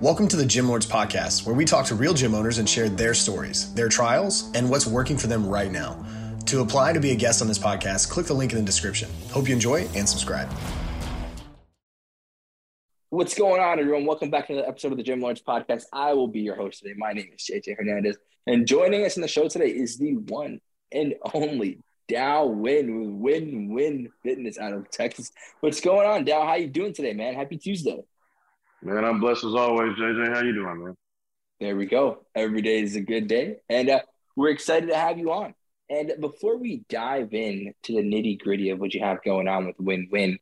Welcome to the Gym Lords Podcast, where we talk to real gym owners and share their stories, their trials, and what's working for them right now. To apply to be a guest on this podcast, click the link in the description. Hope you enjoy and subscribe. What's going on, everyone? Welcome back to another episode of the Gym Lords Podcast. I will be your host today. My name is JJ Hernandez, and joining us in the show today is the one and only Dow Wynn with Wynn Win Fitness out of Texas. What's going on, Dow? How you doing today, man? Happy Tuesday. Man, I'm blessed as always, JJ. How you doing, man? There we go. Every day is a good day, and uh, we're excited to have you on. And before we dive in to the nitty gritty of what you have going on with Wynn Win,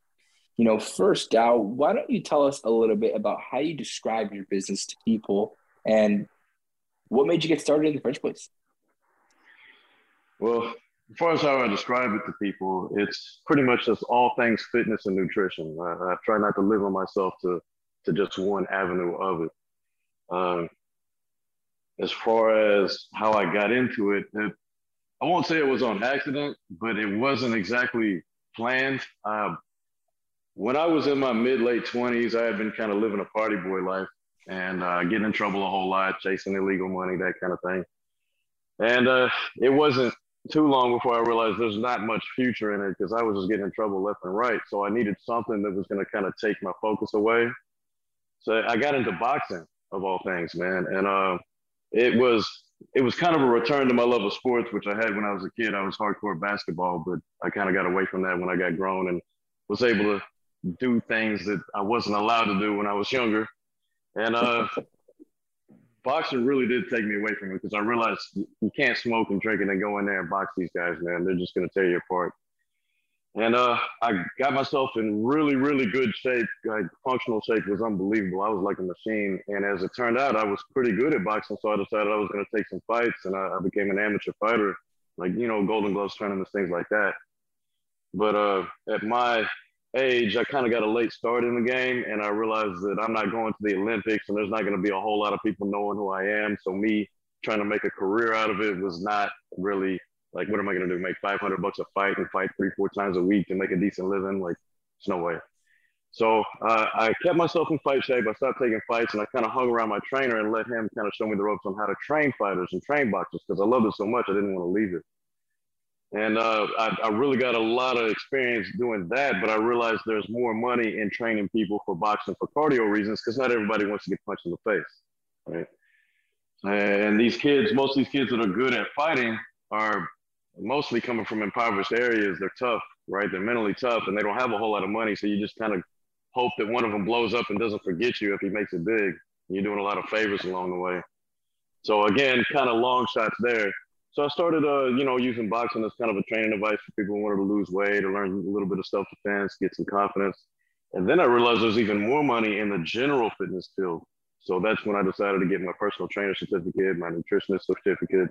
you know, first, Dow, why don't you tell us a little bit about how you describe your business to people and what made you get started in the first place? Well, as far as how I describe it to people, it's pretty much just all things fitness and nutrition. I, I try not to live on myself to to just one avenue of it. Um, as far as how I got into it, it, I won't say it was on accident, but it wasn't exactly planned. Uh, when I was in my mid late 20s, I had been kind of living a party boy life and uh, getting in trouble a whole lot, chasing illegal money, that kind of thing. And uh, it wasn't too long before I realized there's not much future in it because I was just getting in trouble left and right. So I needed something that was going to kind of take my focus away so I got into boxing of all things, man. And uh, it was it was kind of a return to my love of sports, which I had when I was a kid. I was hardcore basketball, but I kind of got away from that when I got grown and was able to do things that I wasn't allowed to do when I was younger. And uh, boxing really did take me away from it because I realized you can't smoke and drink and then go in there and box these guys, man. They're just going to tear you apart. And uh, I got myself in really, really good shape. Like functional shape was unbelievable. I was like a machine. And as it turned out, I was pretty good at boxing. So I decided I was going to take some fights, and I, I, became an amateur fighter, like you know, Golden Gloves tournaments, things like that. But uh, at my age, I kind of got a late start in the game, and I realized that I'm not going to the Olympics, and there's not going to be a whole lot of people knowing who I am. So me trying to make a career out of it was not really like, what am I gonna do? Make 500 bucks a fight and fight three, four times a week to make a decent living? Like, there's no way. So uh, I kept myself in fight shape. I stopped taking fights, and I kind of hung around my trainer and let him kind of show me the ropes on how to train fighters and train boxers because I loved it so much I didn't want to leave it. And uh, I, I, really got a lot of experience doing that, but I realized there's more money in training people for boxing for cardio reasons because not everybody wants to get punched in the face, right? And these kids, most of these kids that are good at fighting are mostly coming from impoverished areas. They're tough, right? They're mentally tough and they don't have a whole lot of money. So you just kind of hope that one of them blows up and doesn't forget you if he makes it big. You're doing a lot of favors along the way. So again, kind of long shots there. So I started, uh, you know, using boxing as kind of a training device for people who wanted to lose weight or learn a little bit of self-defense, get some confidence. And then I realized there's even more money in the general fitness field. So that's when I decided to get my personal trainer certificate, my nutritionist certificate,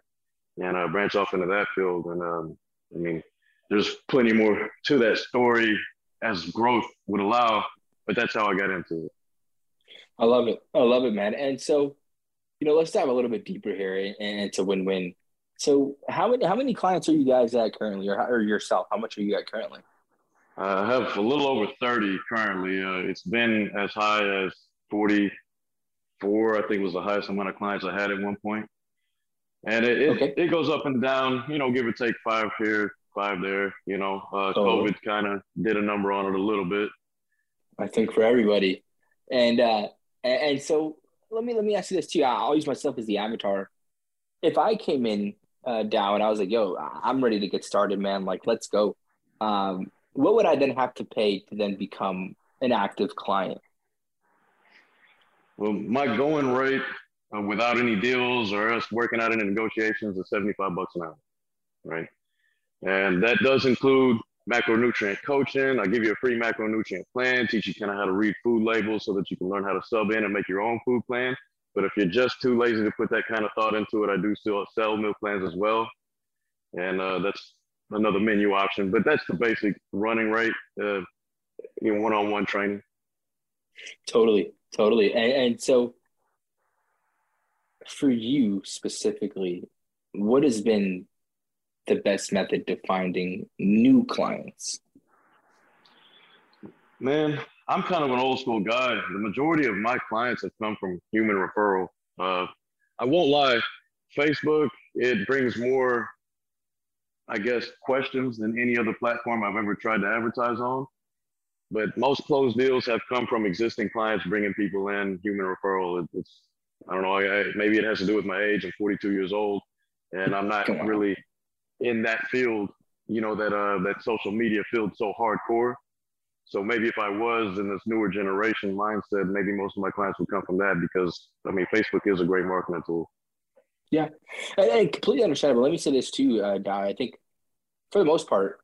and uh, branch off into that field. And um, I mean, there's plenty more to that story as growth would allow, but that's how I got into it. I love it. I love it, man. And so, you know, let's dive a little bit deeper here and it's a win-win. So, how many how many clients are you guys at currently, or, or yourself? How much are you at currently? Uh, I have a little over thirty currently. Uh, it's been as high as forty-four. I think was the highest amount of clients I had at one point and it it, okay. it goes up and down. You know, give or take five here, five there. You know, uh, COVID kind of did a number on it a little bit. I think for everybody, and uh, and, and so let me let me ask you this too. I'll use myself as the avatar. If I came in uh, down and I was like, "Yo, I'm ready to get started, man. Like, let's go." Um, what would I then have to pay to then become an active client? Well, my going rate uh, without any deals or us working out any negotiations at 75 bucks an hour, right? And that does include macronutrient coaching. I give you a free macronutrient plan, teach you kind of how to read food labels so that you can learn how to sub in and make your own food plan. But if you're just too lazy to put that kind of thought into it, I do still sell meal plans as well. And uh, that's another menu option. But that's the basic running rate, uh, you know, one-on-one training. Totally, totally. And, and so for you specifically, what has been the best method to finding new clients? Man, I'm kind of an old school guy. The majority of my clients have come from human referral. Uh, I won't lie, Facebook it brings more, I guess, questions than any other platform I've ever tried to advertise on. But most closed deals have come from existing clients bringing people in, human referral. It, it's I don't know, I, maybe it has to do with my age. I'm 42 years old, and I'm not really in that field. You know that uh, that social media field so hardcore. So maybe if I was in this newer generation mindset, maybe most of my clients would come from that because I mean, Facebook is a great marketing tool. Yeah, and, and completely understandable. Let me say this too, uh, I think for the most part,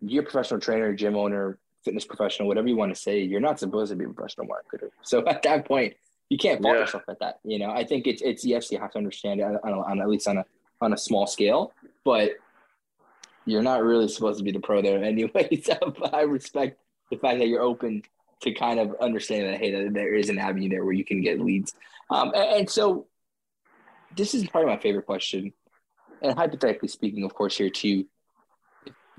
you're a professional trainer, gym owner, fitness professional, whatever you want to say. You're not supposed to be a professional marketer. So at that point, you can't fault yeah. yourself at that. You know, I think it's it's yes, you have to understand it on, on at least on a on a small scale, but you're not really supposed to be the pro there anyway. So I respect the fact that you're open to kind of understanding that hey, that there is an avenue there where you can get leads. Um, and, and so this is probably my favorite question. And hypothetically speaking, of course, here too,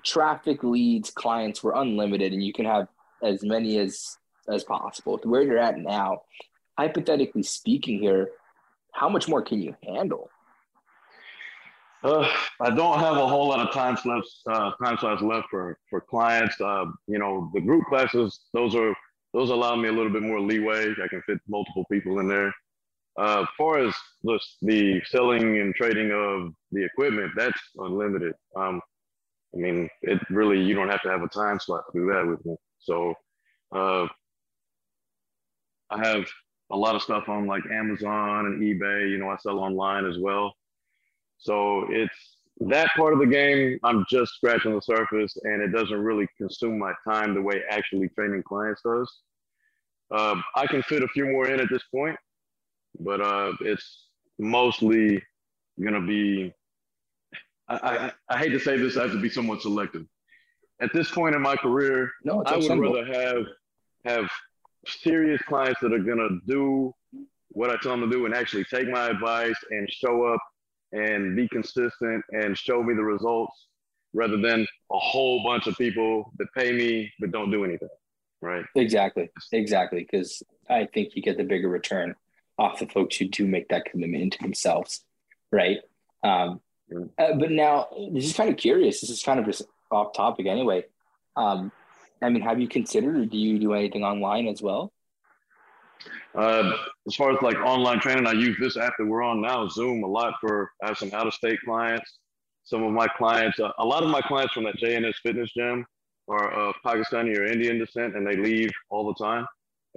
traffic leads, clients were unlimited, and you can have as many as as possible. Where you're at now, hypothetically speaking, here, how much more can you handle? Uh, I don't have a whole lot of time left. Uh, time slots left for for clients. Uh, you know, the group classes; those are those allow me a little bit more leeway. I can fit multiple people in there. Uh, as far as the, the selling and trading of the equipment, that's unlimited. Um, I mean, it really you don't have to have a time slot to do that with me. So, uh, I have a lot of stuff on like Amazon and eBay. You know, I sell online as well. So it's that part of the game. I'm just scratching the surface, and it doesn't really consume my time the way actually training clients does. Uh, I can fit a few more in at this point, but uh, it's mostly gonna be. I, I, I, hate to say this, I have to be somewhat selective. At this point in my career, no, I would rather have have serious clients that are gonna do what I tell them to do and actually take my advice and show up and be consistent and show me the results rather than a whole bunch of people that pay me but don't do anything. Right. Exactly. Exactly. Because I think you get the bigger return off the folks who do make that commitment into themselves, right? Um, uh, but now, this is kind of curious. This is kind of just off topic anyway. Um, I mean, have you considered, or do you do anything online as well? Uh, as far as like online training, I use this app that we're on now, Zoom, a lot for. I have some out-of-state clients. Some of my clients, uh, a lot of my clients from that JNS Fitness Gym are uh, Pakistani or Indian descent, and they leave all the time.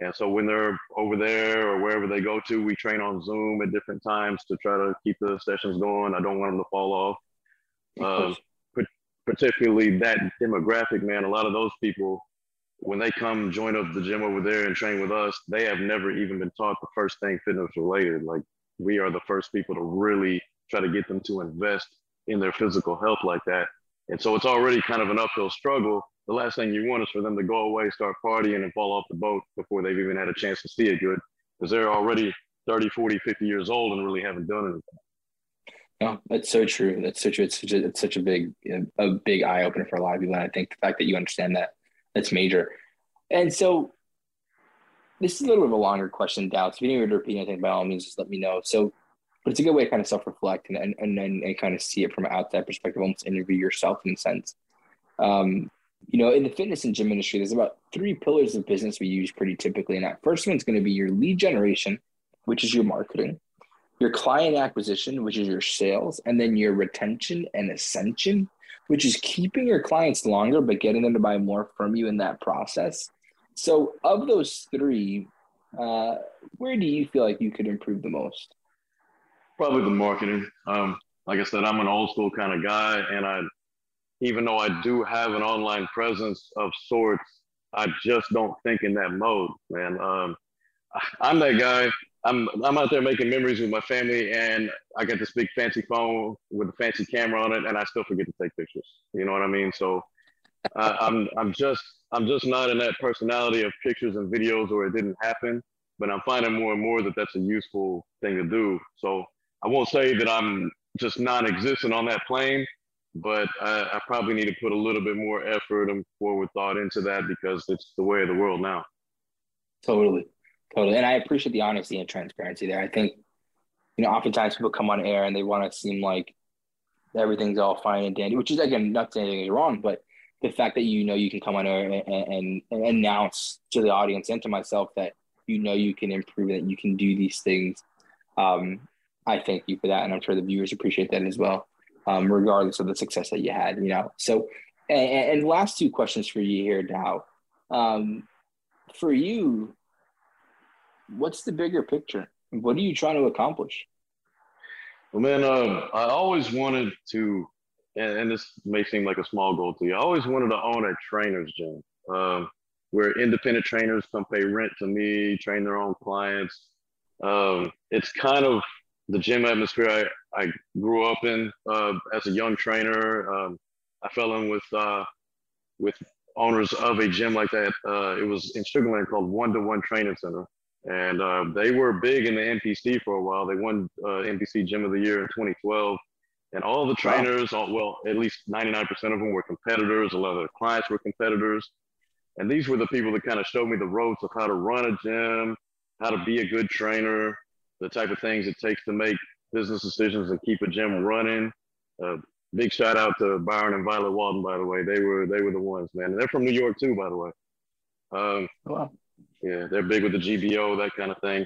And so when they're over there or wherever they go to, we train on Zoom at different times to try to keep the sessions going. I don't want them to fall off. Particularly that demographic, man, a lot of those people, when they come join up the gym over there and train with us, they have never even been taught the first thing fitness related. Like we are the first people to really try to get them to invest in their physical health like that. And so it's already kind of an uphill struggle the last thing you want is for them to go away, start partying, and fall off the boat before they've even had a chance to see it good because they're already 30, 40, 50 years old and really haven't done anything. No, that's so true. That's so true. It's such a, it's such a big, a big eye opener for a lot of people. And I think the fact that you understand that, that's major. And so this is a little bit of a longer question, Doubts. If you need to repeat anything, by all means, just let me know. So, but it's a good way to kind of self-reflect and, and, and, and kind of see it from an outside perspective, almost interview yourself in a sense. Um, you know, in the fitness and gym industry, there's about three pillars of business we use pretty typically. And that first one's going to be your lead generation, which is your marketing, your client acquisition, which is your sales, and then your retention and ascension, which is keeping your clients longer but getting them to buy more from you in that process. So, of those three, uh, where do you feel like you could improve the most? Probably the marketing. Um, like I said, I'm an old school kind of guy, and I even though I do have an online presence of sorts, I just don't think in that mode, man. Um, I'm that guy. I'm I'm out there making memories with my family, and I got this big fancy phone with a fancy camera on it, and I still forget to take pictures. You know what I mean? So uh, I'm I'm just I'm just not in that personality of pictures and videos, or it didn't happen. But I'm finding more and more that that's a useful thing to do. So I won't say that I'm just non-existent on that plane, but I, I, probably need to put a little bit more effort and forward thought into that because it's the way of the world now. Totally, totally, and I appreciate the honesty and transparency there. I think, you know, oftentimes people come on air and they want to seem like everything's all fine and dandy, which is again not saying anything is wrong, but the fact that you know you can come on air and, and, and announce to the audience and to myself that you know you can improve that you can do these things. Um, I thank you for that, and I'm sure the viewers appreciate that as well, um, regardless of the success that you had. You know, so and, and last two questions for you here, Dow. Um, for you, what's the bigger picture? What are you trying to accomplish? Well, man, um, I always wanted to, and, and, this may seem like a small goal to you. I always wanted to own a trainer's gym, um, where independent trainers come pay rent to me, train their own clients. Um, it's kind of the gym atmosphere I, I grew up in uh, as a young trainer. Um, I fell in with uh, with owners of a gym like that. Uh, it was in Sugar Land called One to One Training Center and uh, they were big in the NPC for a while. They won uh, NPC Gym of the Year in 2012, and all the trainers, all, well, at least 99% of them were competitors. A lot of their clients were competitors, and these were the people that kind of showed me the ropes of how to run a gym, how to be a good trainer, the type of things it takes to make business decisions and keep a gym running. Uh, big shout out to Byron and Violet Walton, by the way. They were they were the ones, man. And they're from New York too, by the way. Um, wow. Yeah, they're big with the GBO, that kind of thing.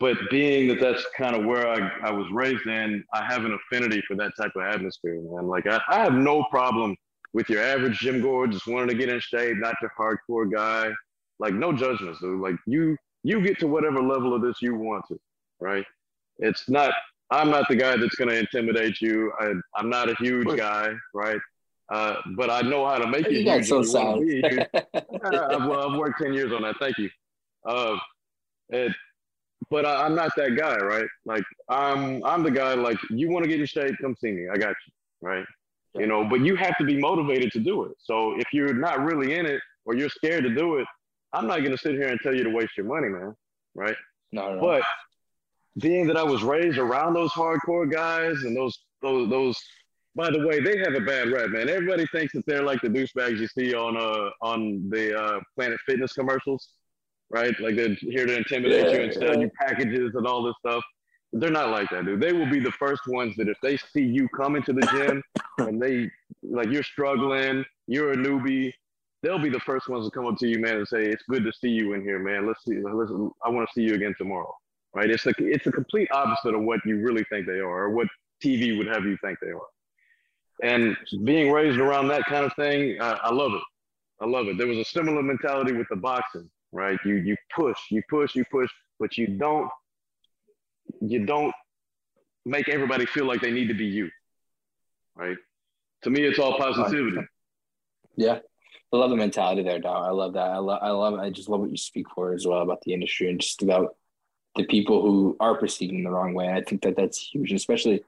But being that that's kind of where I, I was raised in, I have an affinity for that type of atmosphere, man. Like I, I have no problem with your average gym goer just wanting to get in shape, not your hardcore guy. Like no judgments, dude. Like you you get to whatever level of this you want to, right? It's not I'm not the guy that's gonna intimidate you. I, I'm not a huge guy, right? Uh, but I know how to make it. You so sound. well, I've worked 10 years on that. Thank you. Uh, it, but I, am not that guy, right? Like I'm, I'm the guy. Like you want to get in shape, come see me. I got you, right? You know, but you have to be motivated to do it. So if you're not really in it or you're scared to do it, I'm not going to sit here and tell you to waste your money, man. Right? No, no. But being that I was raised around those hardcore guys and those those those by the way, they have a bad rep, man. Everybody thinks that they're like the douchebags you see on uh on the uh, Planet Fitness commercials, right? Like they're here to intimidate yeah, you and sell yeah. you packages and all this stuff. They're not like that, dude. They will be the first ones that if they see you coming to the gym and they like you're struggling, you're a newbie, they'll be the first ones to come up to you, man, and say, "It's good to see you in here, man. Let's see. Let's, I want to see you again tomorrow." Right? It's a it's a complete opposite of what you really think they are, or what TV would have you think they are. And being raised around that kind of thing, I, I love it. I love it. There was a similar mentality with the boxing, right? You you push, you push, you push, but you don't you don't make everybody feel like they need to be you, right? To me, it's all positivity. Yeah, I love the mentality there, Dow. I love that. I love, I love, I just love what you speak for as well about the industry and just about the people who are proceeding the wrong way. And I think that that's huge, especially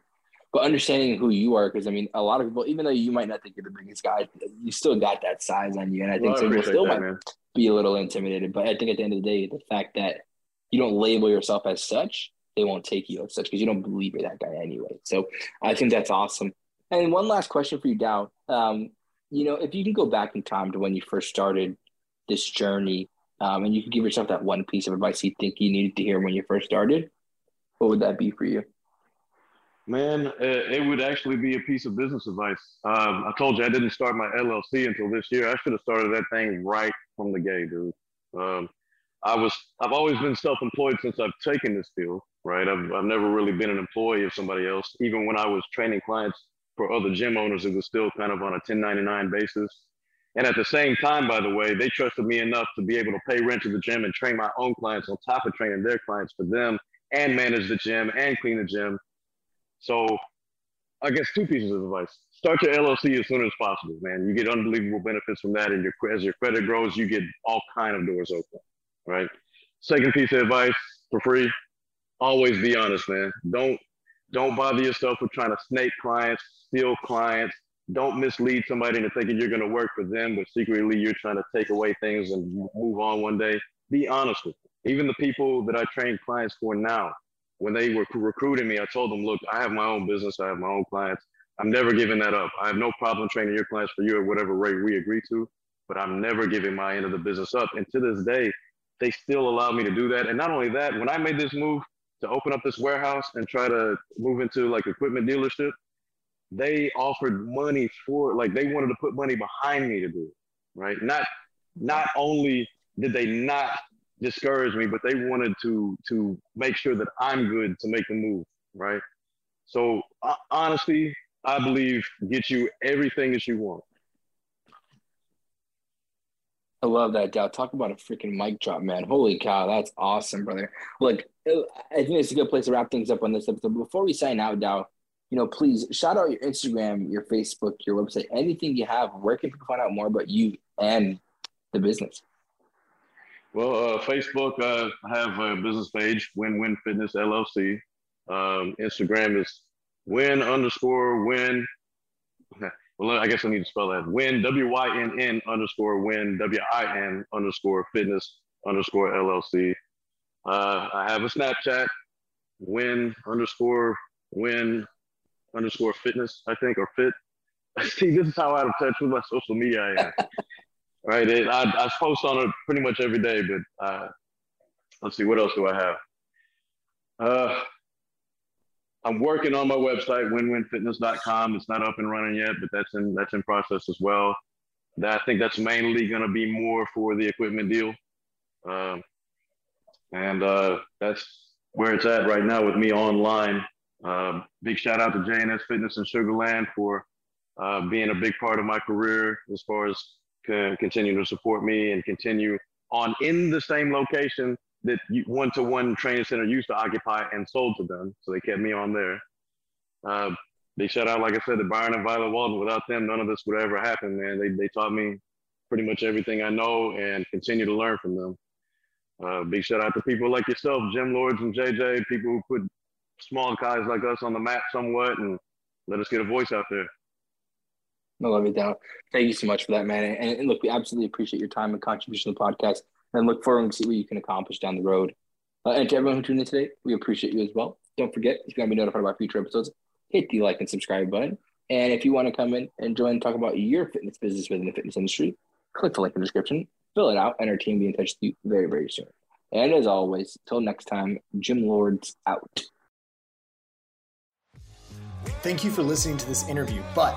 but understanding who you are, because I mean, a lot of people, even though you might not think you're the biggest guy, you still got that size on you, and I think some people still that, might man. be a little intimidated. But I think at the end of the day, the fact that you don't label yourself as such, they won't take you as such because you don't believe you're that guy anyway. So I think that's awesome. And one last question for you, Dow. Um, you know, if you can go back in time to when you first started this journey, um, and you could give yourself that one piece of advice you think you needed to hear when you first started, what would that be for you? Man, it would actually be a piece of business advice. Um, I told you I didn't start my LLC until this year. I should have started that thing right from the gate, dude. Um, I was, I've always been self-employed since I've taken this field, right? I've, I've never really been an employee of somebody else. Even when I was training clients for other gym owners, it was still kind of on a 1099 basis. And at the same time, by the way, they trusted me enough to be able to pay rent to the gym and train my own clients on top of training their clients for them and manage the gym and clean the gym so I guess two pieces of advice. Start your LLC as soon as possible, man. You get unbelievable benefits from that. And your, as your credit grows, you get all kind of doors open, right? Second piece of advice for free, always be honest, man. Don't, don't bother yourself with trying to snake clients, steal clients. Don't mislead somebody into thinking you're going to work for them, but secretly you're trying to take away things and move on one day. Be honest with them. Even the people that I train clients for now, when they were recruiting me, I told them, look, I have my own business, I have my own clients. I'm never giving that up. I have no problem training your clients for you at whatever rate we agree to, but I'm never giving my end of the business up. And to this day, they still allow me to do that. And not only that, when I made this move to open up this warehouse and try to move into like equipment dealership, they offered money for like they wanted to put money behind me to do it, right? Not not only did they not discourage me, but they wanted to to make sure that I'm good to make the move, right? So uh, honestly, I believe get you everything that you want. I love that, Dow. Talk about a freaking mic drop, man. Holy cow, that's awesome, brother. Look, I think it's a good place to wrap things up on this episode. Before we sign out, Dow, you know, please shout out your Instagram, your Facebook, your website, anything you have. Where can people find out more about you and the business? Well, uh, Facebook, uh, I have a business page, Wynn Win Fitness LLC. Um, Instagram is win underscore win well, I guess I need to spell that. Wynn, W Y N N underscore win, W I N underscore fitness underscore LLC. Uh, I have a Snapchat, win underscore win underscore fitness, I think, or fit. See, this is how out of touch with my social media I am. right? It, I, I post on it pretty much every day, but uh, let's see, what else do I have? Uh, I'm working on my website, winwinfitness.com. It's not up and running yet, but that's in that's in process as well. That, I think that's mainly going to be more for the equipment deal, um, and uh, that's where it's at right now with me online. Uh, big shout out to JNS Fitness in Sugar Land for uh, being a big part of my career as far as continuing to support me and continue on in the same location that one-to-one training center used to occupy and sold to them. So they kept me on there. Uh, they shout out, like I said, to Byron and Violet Walton. Without them, none of this would ever happen, man. They, they taught me pretty much everything I know and continue to learn from them. Uh, big shout out to people like yourself, Gym Lords and JJ, people who put small guys like us on the map somewhat and let us get a voice out there. I love it, Dow. Thank you so much for that, man. And, and look, we absolutely appreciate your time and contribution to the podcast and look forward to see what you can accomplish down the road. Uh, and to everyone who tuned in today, we appreciate you as well. Don't forget, if you want to be notified about future episodes, hit the like and subscribe button. And if you want to come in and join and talk about your fitness business within the fitness industry, click the link in the description, fill it out, and our team will be in touch with you very, very soon. And as always, till next time, Gym Lords out. Thank you for listening to this interview, but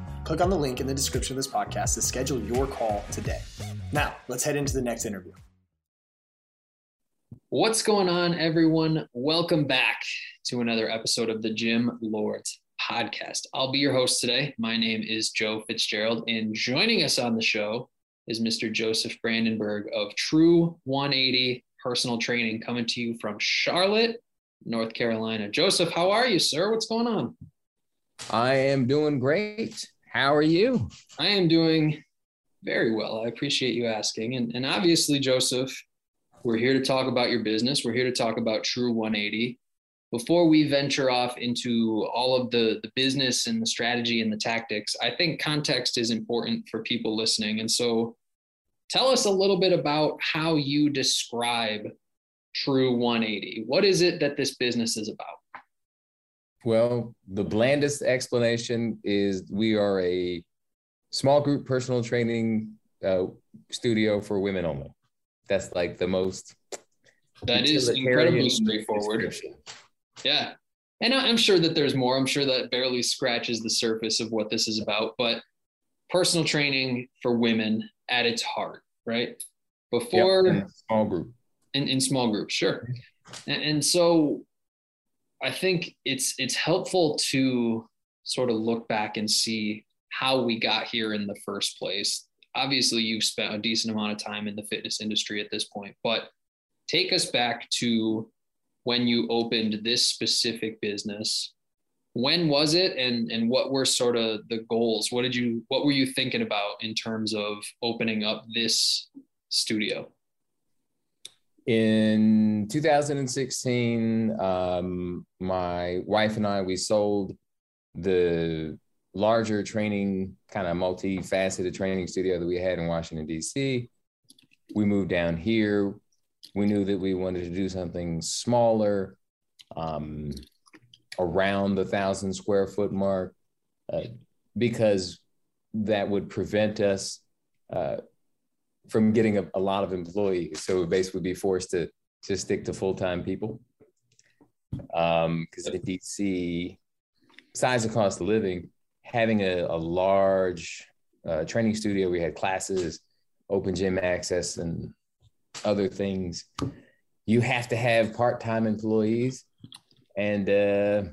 Click on the link in the description of this podcast to schedule your call today. Now, let's head into the next interview. What's going on, everyone? Welcome back to another episode of the Gym Lords podcast. I'll be your host today. My name is Joe Fitzgerald, and joining us on the show is Mr. Josef Brandenberg of True 180 Personal Training, coming to you from Charlotte, North Carolina. Josef, how are you, sir? What's going on? I am doing great. How are you? I am doing very well. I appreciate you asking. And, and obviously, Josef, we're here to talk about your business. We're here to talk about True 180. Before we venture off into all of the, the business and the strategy and the tactics, I think context is important for people listening. And so tell us a little bit about how you describe True 180. What is it that this business is about? Well, the blandest explanation is we are a small group personal training uh, studio for women only. That's like the most. That is incredibly straightforward. Yeah. And I'm sure that there's more. I'm sure that barely scratches the surface of what this is about, but personal training for women at its heart, right? Before yep, in small group. In, in small groups, sure. And, and so I think it's it's helpful to sort of look back and see how we got here in the first place obviously you've spent a decent amount of time in the fitness industry at this point, but take us back to when you opened this specific business. When was it and and what were sort of the goals? What did you what were you thinking about in terms of opening up this studio? In 2016, um, my wife and I we sold the larger training, kind of multifaceted training studio that we had in Washington D.C. We moved down here. We knew that we wanted to do something smaller, um, around the thousand square foot mark, uh, because that would prevent us uh, from getting a, a, lot of employees. So basically, be forced to to stick to full time people. Because um, in DC, besides the cost of living, having a, a large uh, training studio, we had classes, open gym access, and other things. You have to have part time employees, and uh,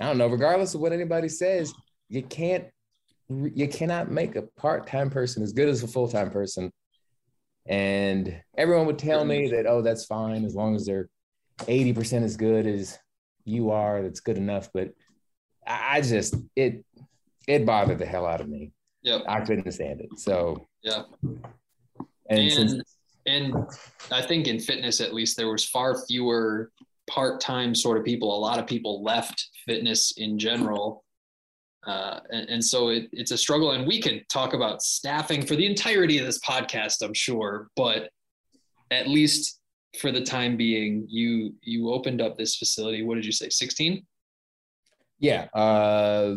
I don't know. Regardless of what anybody says, you can't you cannot make a part-time person as good as a full-time person. And everyone would tell me that oh that's fine as long as they're 80% as good as you are that's good enough. But i just it it bothered the hell out of me. Yeah. I couldn't stand it. So yeah. and and, since, and i think in fitness at least there was far fewer part-time sort of people. A lot of people left fitness in general uh, and, and, so it, it's a struggle and we could talk about staffing for the entirety of this podcast i'm sure but at least for the time being you you opened up this facility what did you say 16 yeah uh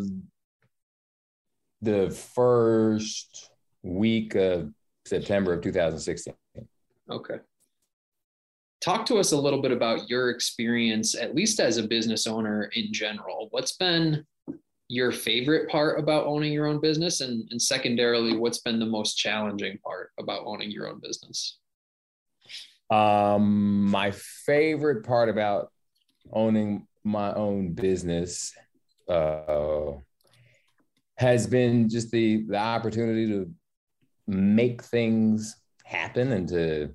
the first week of september of 2016 okay. Talk to us a little bit about your experience at least as a business owner in general. What's been your favorite part about owning your own business? And, and secondarily what's been the most challenging part about owning your own business? Um my favorite part about owning my own business uh has been just the the opportunity to make things happen and to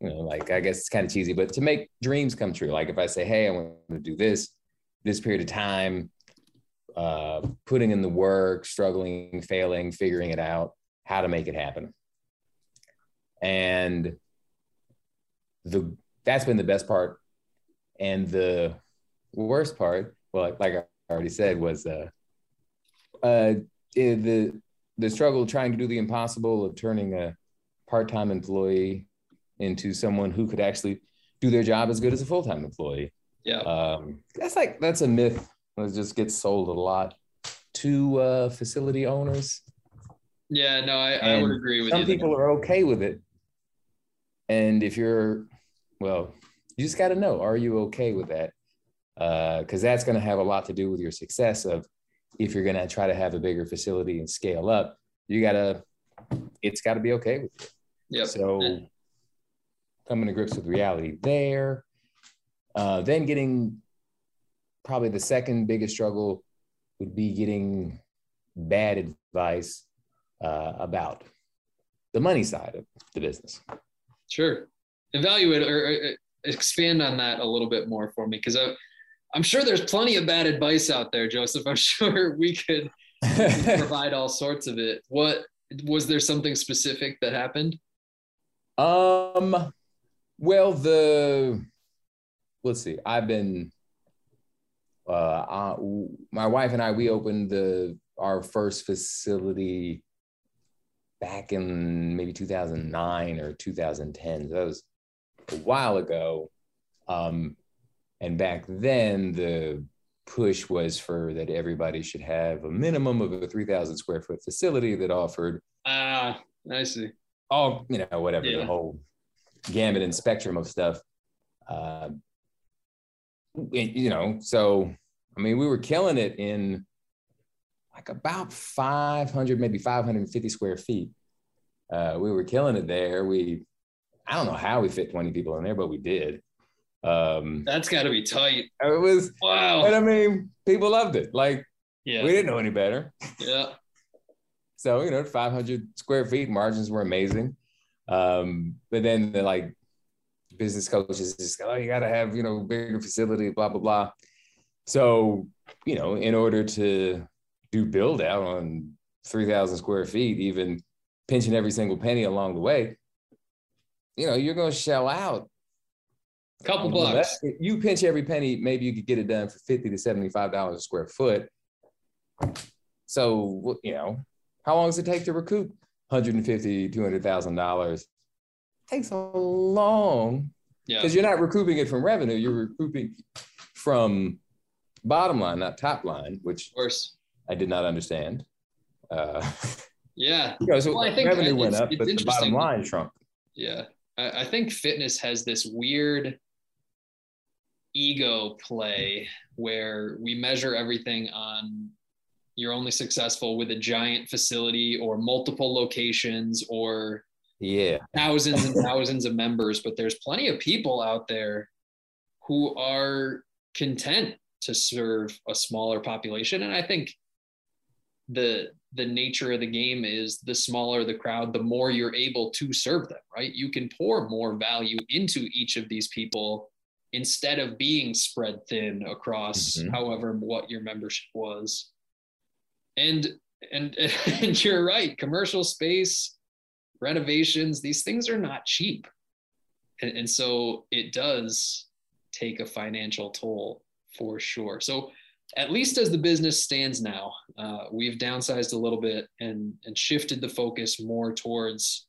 you know like i guess it's kind of cheesy but to make dreams come true. Like if i say hey i want to do this this period of time, uh, putting in the work, struggling, failing, figuring it out, how to make it happen. And the that's been the best part. And the worst part, well, like I already said, was uh, uh, the the struggle trying to do the impossible of turning a part-time employee into someone who could actually do their job as good as a full-time employee. Yeah. Um, that's like that's a myth that just gets sold a lot to uh, facility owners. Yeah, no, I, I would agree with some you. Some people are okay with it. And if you're, well, you just got to know, are you okay with that? Because uh, that's going to have a lot to do with your success of if you're going to try to have a bigger facility and scale up, you got to, it's got to be okay with you. Yep. So coming to grips with reality there. Uh, then getting probably the second biggest struggle would be getting bad advice uh, about the money side of the business. Sure. Evaluate or, or expand on that a little bit more for me because I'm sure there's plenty of bad advice out there, Josef. I'm sure we could provide all sorts of it. What was there something specific that happened? Um, well, the let's see. I've been uh, uh, my wife and I we opened the our first facility back in maybe 2009 or 2010. So that was a while ago. Um, and back then the push was for that everybody should have a minimum of a 3,000 square foot facility that offered. Ah, uh, I see. All you know, whatever yeah. the whole gamut and spectrum of stuff. Uh, you know, so I mean, we were killing it in like about 500, maybe 550 square feet. Uh, we were killing it there. We, I don't know how we fit 20 people in there, but we did. Um, That's got to be tight. It was wow. And I mean, people loved it. Like, yeah, we didn't know any better. Yeah. so you know, 500 square feet margins were amazing. Um, but then the like business coaches just oh you got to have you know bigger facility blah blah blah so you know in order to do build out on 3000 square feet even pinching every single penny along the way you know, you're going to shell out a couple bucks. you pinch every penny, maybe you could get it done for 50 to 75 dollars a square foot. So, you know, how long does it take to recoup 150, 200,000 dollars? Takes a long Yeah. because you're not recouping it from revenue, you're recouping from bottom line, not top line, which Of course. I did not understand. Uh, Yeah. you know, so Well, I think revenue went up, but the bottom line shrunk. Yeah. I, I think fitness has this weird ego play where we measure everything on you're only successful with a giant facility or multiple locations or Yeah. thousands and thousands of members, but there's plenty of people out there who are content to serve a smaller population. And I think the the nature of the game is the smaller the crowd, the more you're able to serve them, right? You can pour more value into each of these people instead of being spread thin across Mhm. however what your membership was. And and and you're right, commercial space renovations, these things are not cheap. And, and so it does take a financial toll for sure. So at least as the business stands now, uh, we've downsized a little bit and, and shifted the focus more towards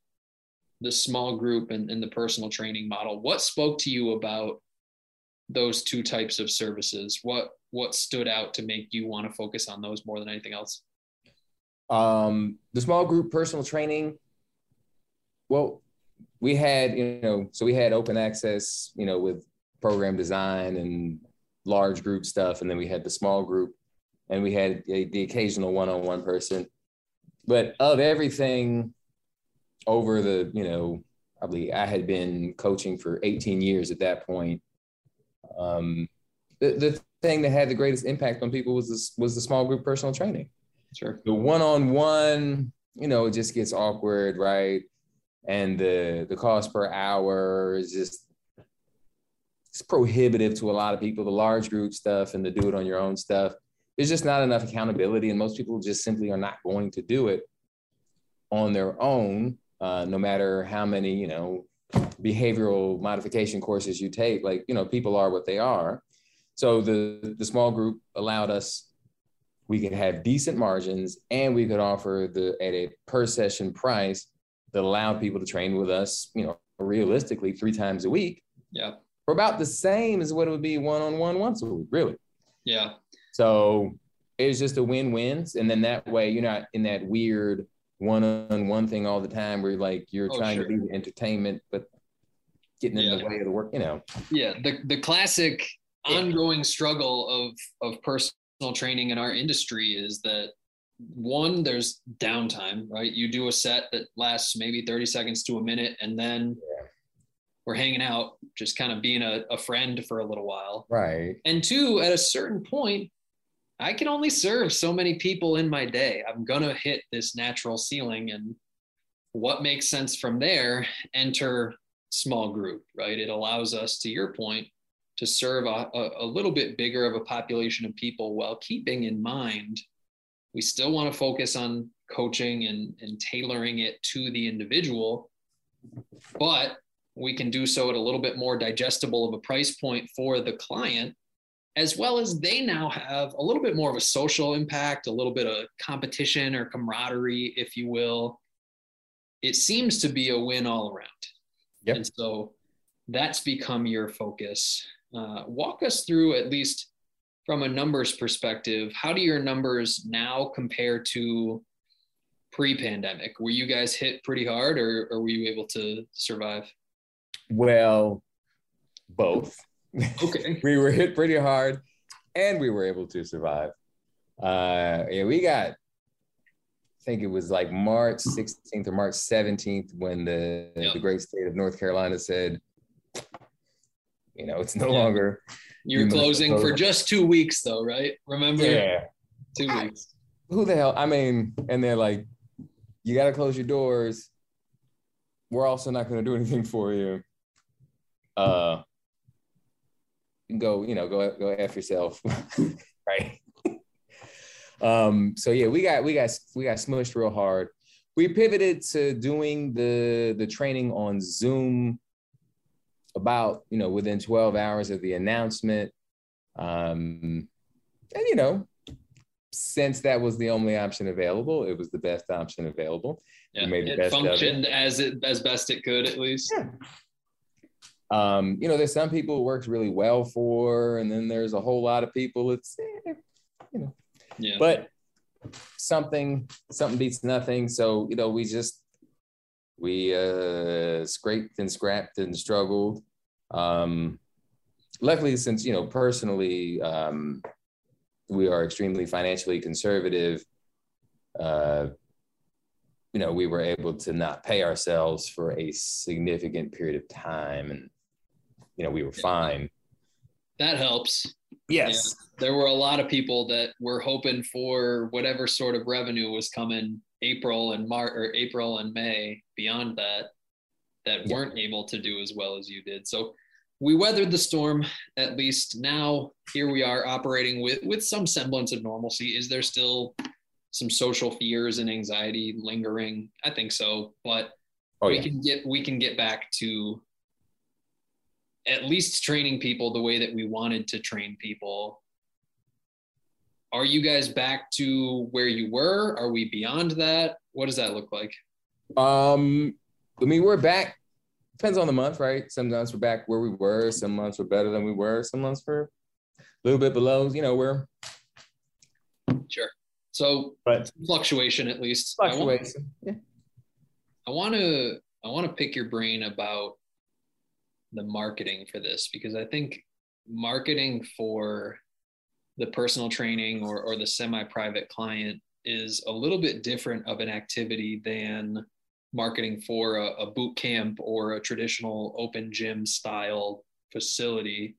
the small group and, and the personal training model. What spoke to you about those two types of services? What what stood out to make you want to focus on those more than anything else? Um, the small group personal training. Well, we had, you know, so we had open access, you know, with program design and large group stuff. And then we had the small group and we had a, the occasional one on one person. But of everything over the, you know, probably I had been coaching for 18 years at that point. Um, the, the thing that had the greatest impact on people was this, was the small group personal training Sure. the one-on-one you know it just gets awkward right and the the cost per hour is just it's prohibitive to a lot of people. The large group stuff and the do it on your own stuff there's just not enough accountability and most people just simply are not going to do it on their own uh, no matter how many you know behavioral modification courses you take. Like you know people are what they are. So the the small group allowed us we could have decent margins and we could offer the at a per session price that allowed people to train with us you know realistically three times a week Yeah. for about the same as what it would be one-on-one once a week really Yeah. so it's just a win-win and then that way you're not in that weird one-on-one thing all the time where like you're Oh, trying sure. to be the entertainment but getting in the way of the work you know yeah the the classic Yeah. ongoing struggle of of personal training in our industry is that one there's downtime right? You do a set that lasts maybe 30 seconds to a minute and then Yeah. we're hanging out just kind of being a, a friend for a little while. Right. And two at a certain point i can only serve so many people in my day. I'm gonna hit this natural ceiling and what makes sense from there enter small group right? It allows us to your point to serve a, a, a little bit bigger of a population of people while keeping in mind we still want to focus on coaching and, and tailoring it to the individual but we can do so at a little bit more digestible of a price point for the client as well as they now have a little bit more of a social impact a little bit of competition or camaraderie if you will. It seems to be a win all around. Yep. and so that's become your focus. Uh, walk us through at least from a numbers perspective how do your numbers now compare to pre-pandemic were you guys hit pretty hard or, or were you able to survive well both okay we were hit pretty hard and we were able to survive. Uh, yeah, we got, I think it was like March 16th or March 17th when the, Yep. the great state of North Carolina said, you know, it's no Yeah. longer. You're closing for just two weeks though right remember Yeah. two weeks Who the hell? I mean, and they're like, you got to close your doors. We're also not going to do anything for you. Uh, go, you know, go go f yourself, right? um. So yeah, we got we got we got smushed real hard. we pivoted to doing the the training on Zoom about you know within 12 hours of the announcement um and you know since that was the only option available it was the best option available Yeah, it best of it. functioned as it as best it could, at least. Yeah. um you know there's some people it works really well for and then there's a whole lot of people it's eh, you know Yeah. but something something beats nothing so you know we just we uh scraped and scrapped and struggled. Um luckily since you know personally um we are extremely financially conservative uh you know we were able to not pay ourselves for a significant period of time and you know we were fine. That helps. yes. There were a lot of people that were hoping for whatever sort of revenue was coming April and March or April and May beyond that that Yeah. weren't able to do as well as you did. So we weathered the storm at least now here we are operating with with some semblance of normalcy is there still some social fears and anxiety lingering i think so but oh we yeah can get we can get back to at least training people the way that we wanted to train people are you guys back to where you were are we beyond that what does that look like Um, I mean, we're back. Depends on the month, right? Some months we're back where we were. Some months we're better than we were. Some months we're a little bit below. You know, we're sure so but fluctuation at least I want- fluctuation. Yeah. I want to I want to pick your brain about the marketing for this because I think marketing for the personal training or or the semi-private client is a little bit different of an activity than marketing for a, a boot camp or a traditional open gym style facility.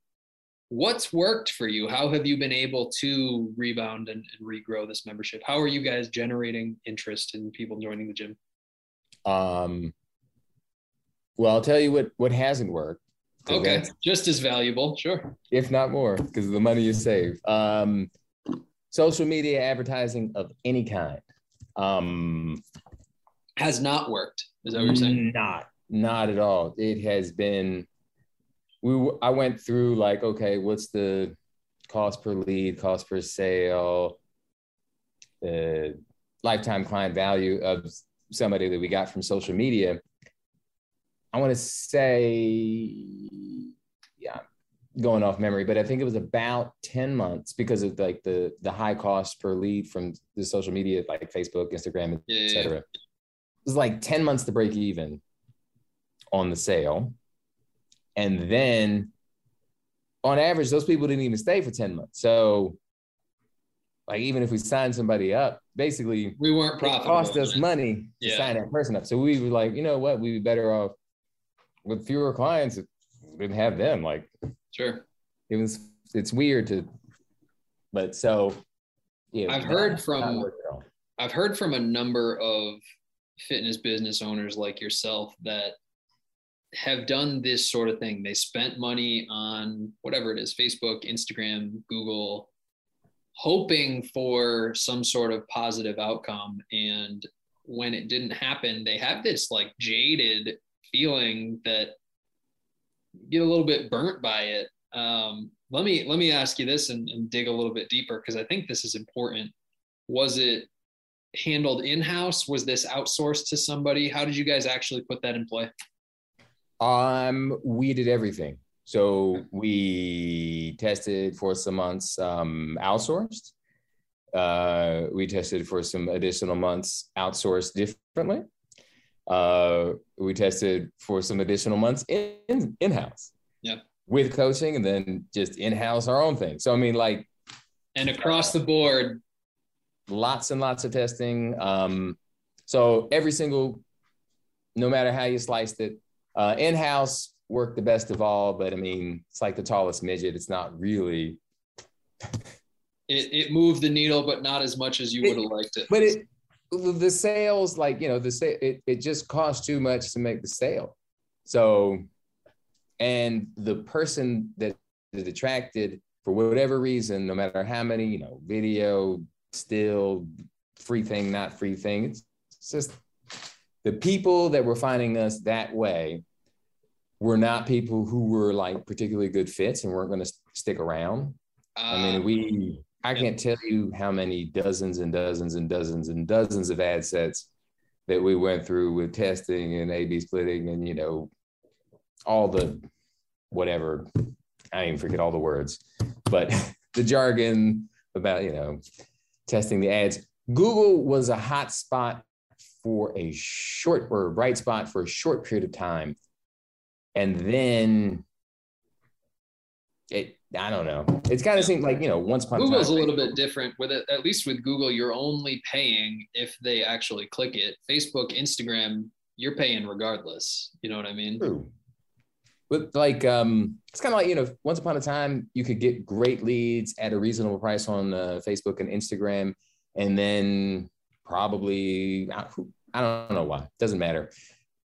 What's worked for you? How have you been able to rebound and, and regrow this membership? How are you guys generating interest in people joining the gym? Um. Well, I'll tell you what what hasn't worked. 'Cause Okay, that's- just as valuable, sure. if not more, because of the money you save. Um, social media advertising of any kind. Um, Has not worked. Is that what you're saying? Not, not at all. It has been. We I went through like, okay, what's the cost per lead, cost per sale, uh, lifetime client value of somebody that we got from social media. I want to say, yeah, going off memory, but I think it was about 10 months because of like the the high cost per lead from the social media like Facebook, Instagram, etc. It was like 10 months to break even on the sale. And then on average, those people didn't even stay for 10 months. So like even if we signed somebody up, basically We weren't it cost us money to Yeah. sign that person up. So we were like, you know what, we'd be better off with fewer clients didn't have them. Like Sure. it was it's weird to but so yeah I've heard not- from- not worth it all. I've heard from a number of fitness business owners like yourself that have done this sort of thing. They spent money on whatever it is Facebook, Instagram, Google, hoping for some sort of positive outcome. And when it didn't happen, they have this like jaded feeling that you get a little bit burnt by it. Um, let me let me ask you this and, and dig a little bit deeper because I think this is important. Was it handled in-house? Was this outsourced to somebody? How did you guys actually put that in play? Um, we did everything. So we tested for some months um, outsourced. Uh, we tested for some additional months outsourced differently. Uh, we tested for some additional months in in house. Yeah. With coaching, and then just in house our own thing. So I mean, like And across the board, lots and lots of testing. Um, so every single, no matter how you sliced it, uh, in-house worked the best of all. But I mean, it's like the tallest midget. It's not really, it, it moved the needle, but not as much as you would have liked it. but it the sales like you know the sa- it, it just costs too much to make the sale. So, and the person that is attracted for whatever reason, no matter how many you know video, still free thing, not free thing, it's, it's just the people that were finding us that way were not people who were like particularly good fits and weren't going to stick around. I mean, Uh, we I can't tell you how many dozens and dozens and dozens and dozens of ad sets that we went through with testing and A/B splitting and you know all the whatever I even forget all the words, but the jargon about you know testing the ads. Google was a hot spot for a short or a bright spot for a short period of time, and then it I don't know. It's kind of seemed like you know once upon Google's a a time. little bit different with it. At least with Google, you're only paying if they actually click it. Facebook, Instagram, you're paying regardless. You know what I mean? True. But like, um, it's kind of like you know, once upon a time, you could get great leads at a reasonable price on uh, Facebook and Instagram, and then probably I I don't know why. Doesn't matter.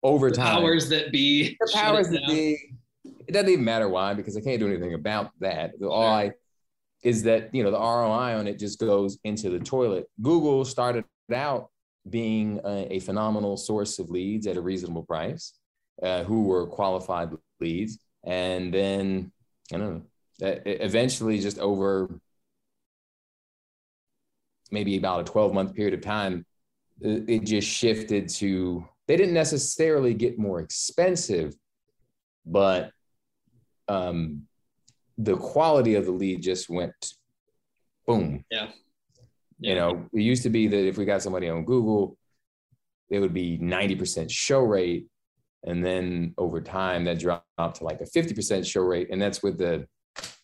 Over The time, powers that be. the powers that be. It doesn't even matter why because I can't do anything about that. All I is that you know the ROI on it just goes into the toilet. Google started out being a, a phenomenal source of leads at a reasonable price, uh, who were qualified leads, and then I don't know. Eventually, just over maybe about a twelve month period of time, it just shifted to. They didn't necessarily get more expensive, but um, the quality of the lead just went boom. Yeah. You know, it used to be that if we got somebody on Google, it would be 90% show rate. And then over time, that dropped to like a 50% show rate. And that's with the,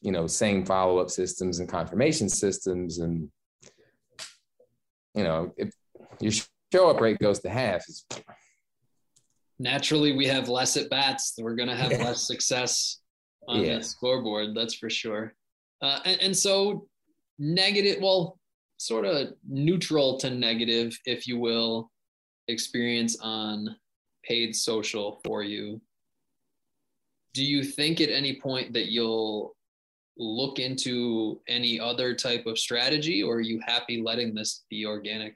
you know, same follow up systems and confirmation systems. And, you know, if your show up rate goes to half, naturally we have less at bats we're going to have Yeah. less success on Yeah. the scoreboard that's for sure uh, and, and so negative well sort of neutral to negative if you will experience on paid social for you do you think at any point that you'll look into any other type of strategy or are you happy letting this be organic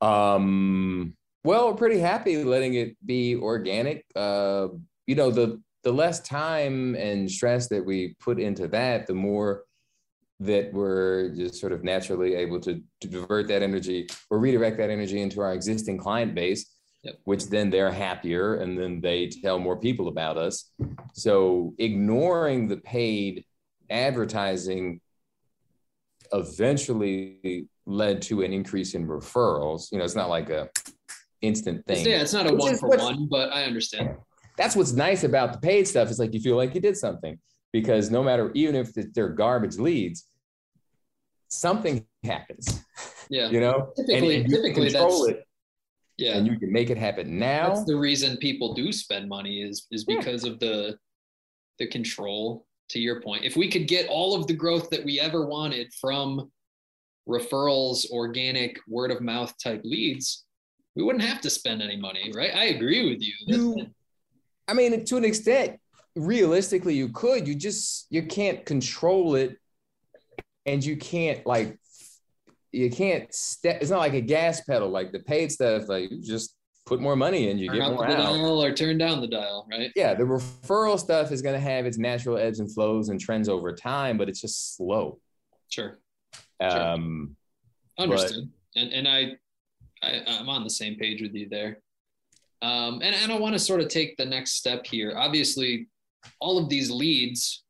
Um, well, we're pretty happy letting it be organic. Uh, you know, the the less time and stress that we put into that, the more that we're just sort of naturally able to, to divert that energy or redirect that energy into our existing client base, Yep. which then they're happier and then they tell more people about us. So ignoring the paid advertising eventually led to an increase in referrals. You know, it's not like a instant thing. yeah it's not a one for one but i understand That's what's nice about the paid stuff. It's like you feel like you did something because no matter, even if they're garbage leads, something happens. yeah You know, Typically- and you typically control that's- it, yeah and you can make it happen now. that's the reason people do spend money is is Yeah. because of the the control to your point if we could get all of the growth that we ever wanted from referrals organic word of mouth type leads we wouldn't have to spend any money right i agree with you You- I mean, to an extent, realistically, you could. You just you can't control it, and you can't like you can't step. It's not like a gas pedal. Like the paid stuff, like you just put more money in, you turn get more the out. dial or turn down the dial right Yeah, the referral stuff is going to have its natural ebbs and flows and trends over time, but it's just slow. sure Sure. Um, understood and and I, I i'm on the same page with you there um and, and i want to sort of take the next step here. Obviously all of these leads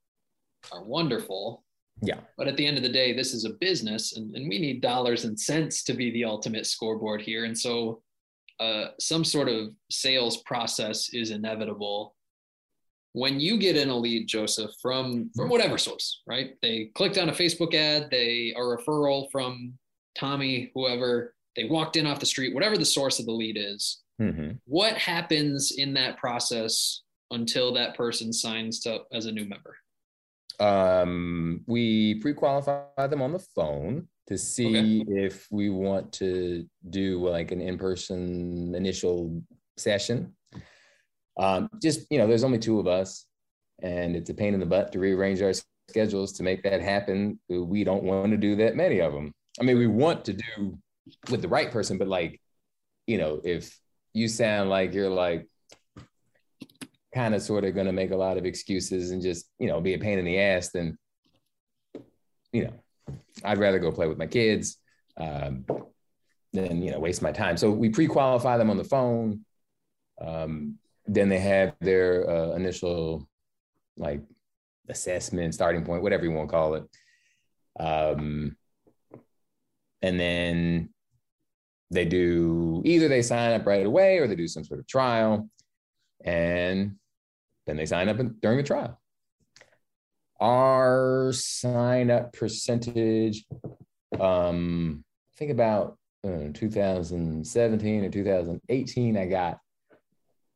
are wonderful. Yeah. but at the end of the day this is a business and, and we need dollars and cents to be the ultimate scoreboard here. And so uh, some sort of sales process is inevitable. When you get in a lead Josef from from whatever source right? They clicked on a facebook ad they a referral from tommy whoever they walked in off the street whatever the source of the lead is mhm. what happens in that process until that person signs up as a new member um, we pre-qualify them on the phone to see if we want to do like an in-person initial session. Um, just you know, there's only two of us, and it's a pain in the butt to rearrange our schedules to make that happen. We don't want to do that many of them. I mean, we want to do with the right person, but like, you know, if you sound like you're like kind of sort of going to make a lot of excuses and just you know be a pain in the ass then you know i'd rather go play with my kids um, than you know waste my time. So we pre-qualify them on the phone um, then they have their uh, initial like assessment starting point whatever you want to call it. Um, and then they do either they sign up right away or they do some sort of trial and then they sign up during the trial. Our sign up percentage um i think about uh, 2017 or 2018 i got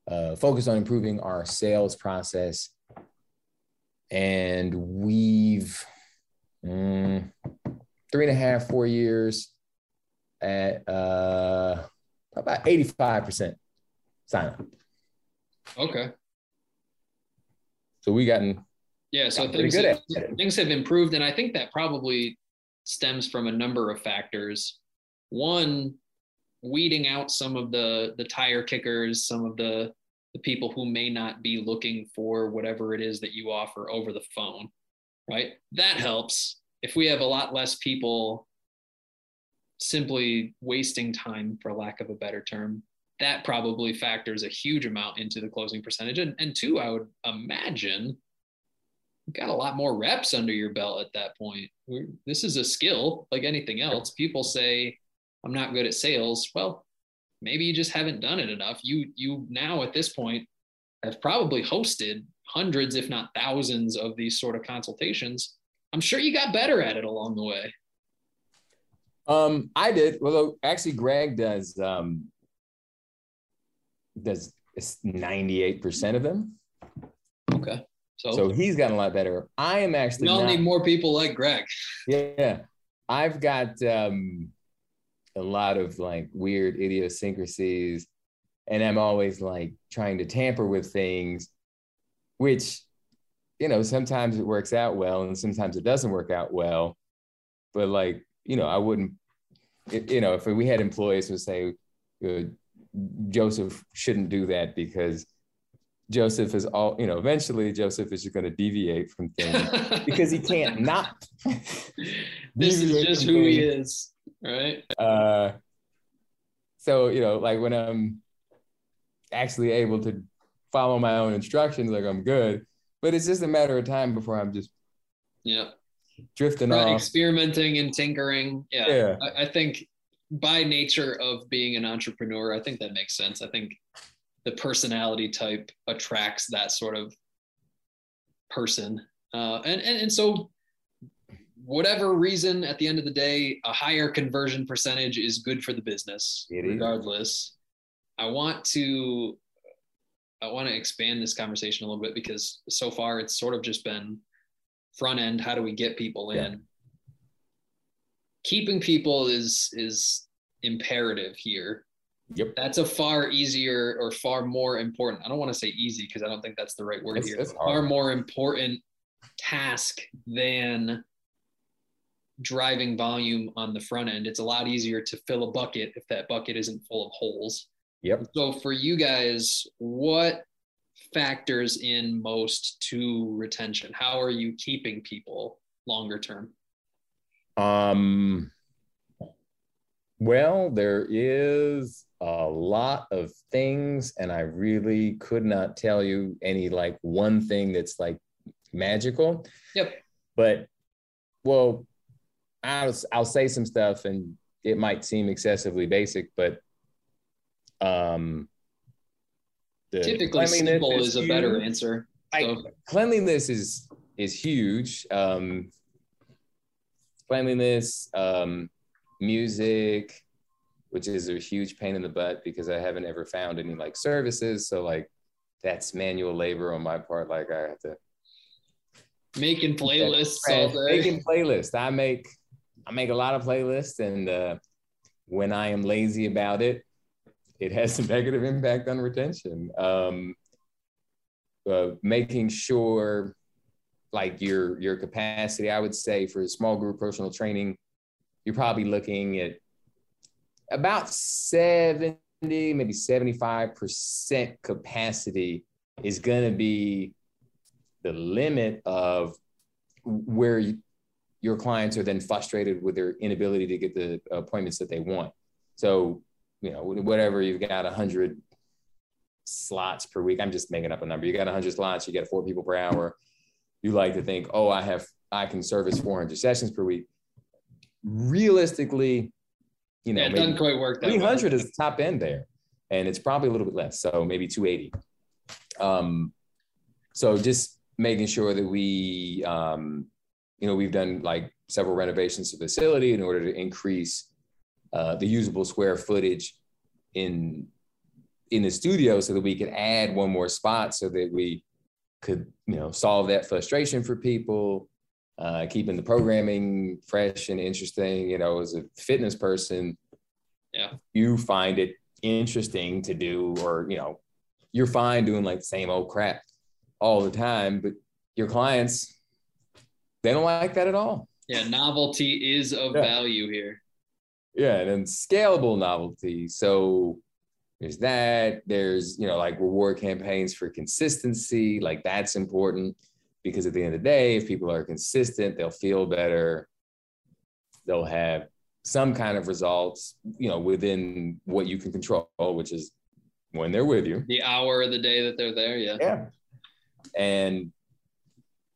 uh, focused on improving our sales process. And we've mm, three and a half four years at uh, about 85% sign up. Okay. So we gotten yeah, so things have, things have improved, and I think that probably stems from a number of factors. One, weeding out some of the the tire kickers, some of the the people who may not be looking for whatever it is that you offer over the phone, right? That helps. If we have a lot less people simply wasting time, for lack of a better term, that probably factors a huge amount into the closing percentage. And, and two, I would imagine you've got a lot more reps under your belt at that point. We're, this is a skill like anything else. People say, I'm not good at sales. Well, maybe you just haven't done it enough. You you now at this point have probably hosted hundreds, if not thousands, of these sort of consultations. I'm sure you got better at it along the way. Um, I did. Well, actually, Greg does um, does ninety eight percent of them. Okay. So, so he's gotten a lot better. I am actually. We all not, need more people like Greg. Yeah, I've got um, a lot of like weird idiosyncrasies, and I'm always like trying to tamper with things, which, you know, sometimes it works out well, and sometimes it doesn't work out well. But like you know, I wouldn't, you know, if we had employees who say, uh, Josef shouldn't do that because Josef is all, you know, eventually Josef is just going to deviate from things because he can't not. this is just who things. he is, right? Uh, so, you know, like when I'm actually able to follow my own instructions, like I'm good, but it's just a matter of time before I'm just yeah drifting right, off, experimenting and tinkering. Yeah, yeah. I, I think by nature of being an entrepreneur, I think that makes sense. I think the personality type attracts that sort of person, uh, and, and and so whatever reason, at the end of the day, a higher conversion percentage is good for the business, regardless. I want to I want to expand this conversation a little bit because so far it's sort of just been front end how do we get people in? Yeah. keeping people is is imperative here. Yep. That's a far easier or far more important i don't want to say easy because i don't think that's the right word it's, here it's far more important task than driving volume on the front end. It's a lot easier to fill a bucket if that bucket isn't full of holes. Yep. So for you guys what factors in most to retention? How are you keeping people longer term? Um, well, there is a lot of things, and I really could not tell you any like one thing that's like magical. Yep. But well, I'll I'll say some stuff, and it might seem excessively basic, but um, typically simple is, is a better answer. So. I, cleanliness is is huge. Um, cleanliness, um, music, which is a huge pain in the butt because I haven't ever found any like services. So like that's manual labor on my part. Like I have to making playlists Making playlists. I make I make a lot of playlists, and uh, when I am lazy about it, it has a negative impact on retention. Um, uh, making sure like your your capacity, I would say for small group personal training, you're probably looking at about 70 maybe 75% capacity is going to be the limit of where your clients are then frustrated with their inability to get the appointments that they want. So, you know, whatever you've got 100 slots per week. I'm just making up a number. You got 100 slots, you get four people per hour. You like to think, oh, I have, I can service 400 sessions per week. Realistically, you know, yeah, it doesn't quite work. 300 is the top end there, and it's probably a little bit less. So maybe 280. Um, so just making sure that we, um, you know, we've done like several renovations to the facility in order to increase uh, the usable square footage in in the studio so that we could add one more spot so that we could you know solve that frustration for people uh, keeping the programming fresh and interesting you know as a fitness person. Yeah. You find it interesting to do or you know you're fine doing like the same old crap all the time but your clients they don't like that at all. Yeah novelty is of yeah. value here yeah and then scalable novelty. So there's that. There's you know like reward campaigns for consistency like that's important because at the end of the day if people are consistent they'll feel better. They'll have some kind of results you know within what you can control which is when they're with you. The hour of the day that they're there yeah. Yeah. And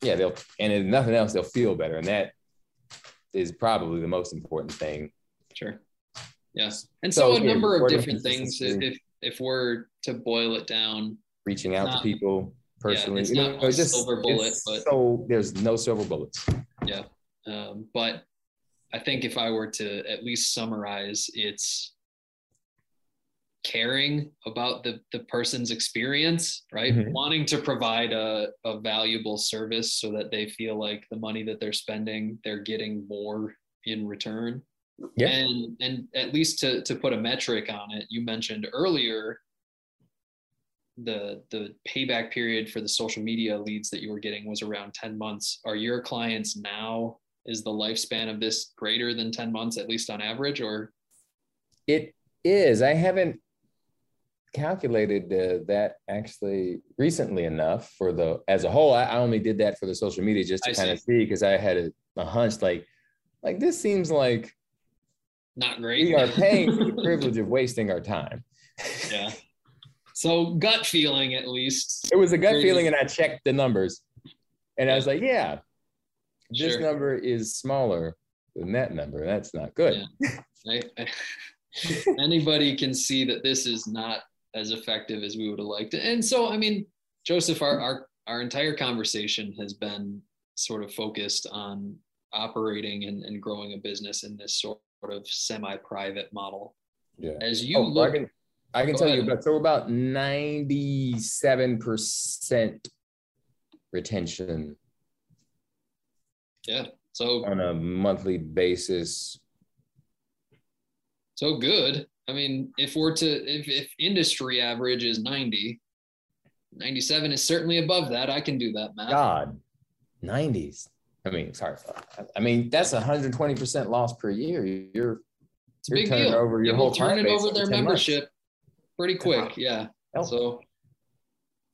yeah they'll and if nothing else they'll feel better. And that is probably the most important thing sure Yes. And so, so a number of different things if if we're to boil it down. Reaching out not, to people personally. Yeah, it's not know, a just, silver bullet, but so there's no silver bullets. Yeah. Um, but I think if I were to at least summarize, it's caring about the, the person's experience, right? Mm-hmm. Wanting to provide a, a valuable service so that they feel like the money that they're spending, they're getting more in return. Yeah. And and at least to to put a metric on it, you mentioned earlier the the payback period for the social media leads that you were getting was around 10 months. Are your clients now is the lifespan of this greater than 10 months at least on average or it is. I haven't calculated uh, that actually recently enough for the as a whole I, I only did that for the social media just to I kind see. of see because i had a, a hunch like like this seems like not great. We are paying for the privilege of wasting our time. Yeah. So gut feeling, at least. It was a gut feeling, and I checked the numbers, and I was like, "Yeah, this sure. number is smaller than that number. That's not good." Yeah. I, I, anybody can see that this is not as effective as we would have liked it. And so, I mean, Josef, our our our entire conversation has been sort of focused on operating and, and growing a business in this sort of semi-private model. Yeah. As you oh, look, I can, I can tell ahead. you about so about 97% retention. Yeah. So on a monthly basis. So good. I mean, if we're to if, if industry average is 90, 97 is certainly above that. I can do that math. God, 90s. I mean, sorry, I mean that's 120 percent loss per year. You're it's a big deal. Over your whole turn it over their membership months. pretty quick. Yeah. Oh. So.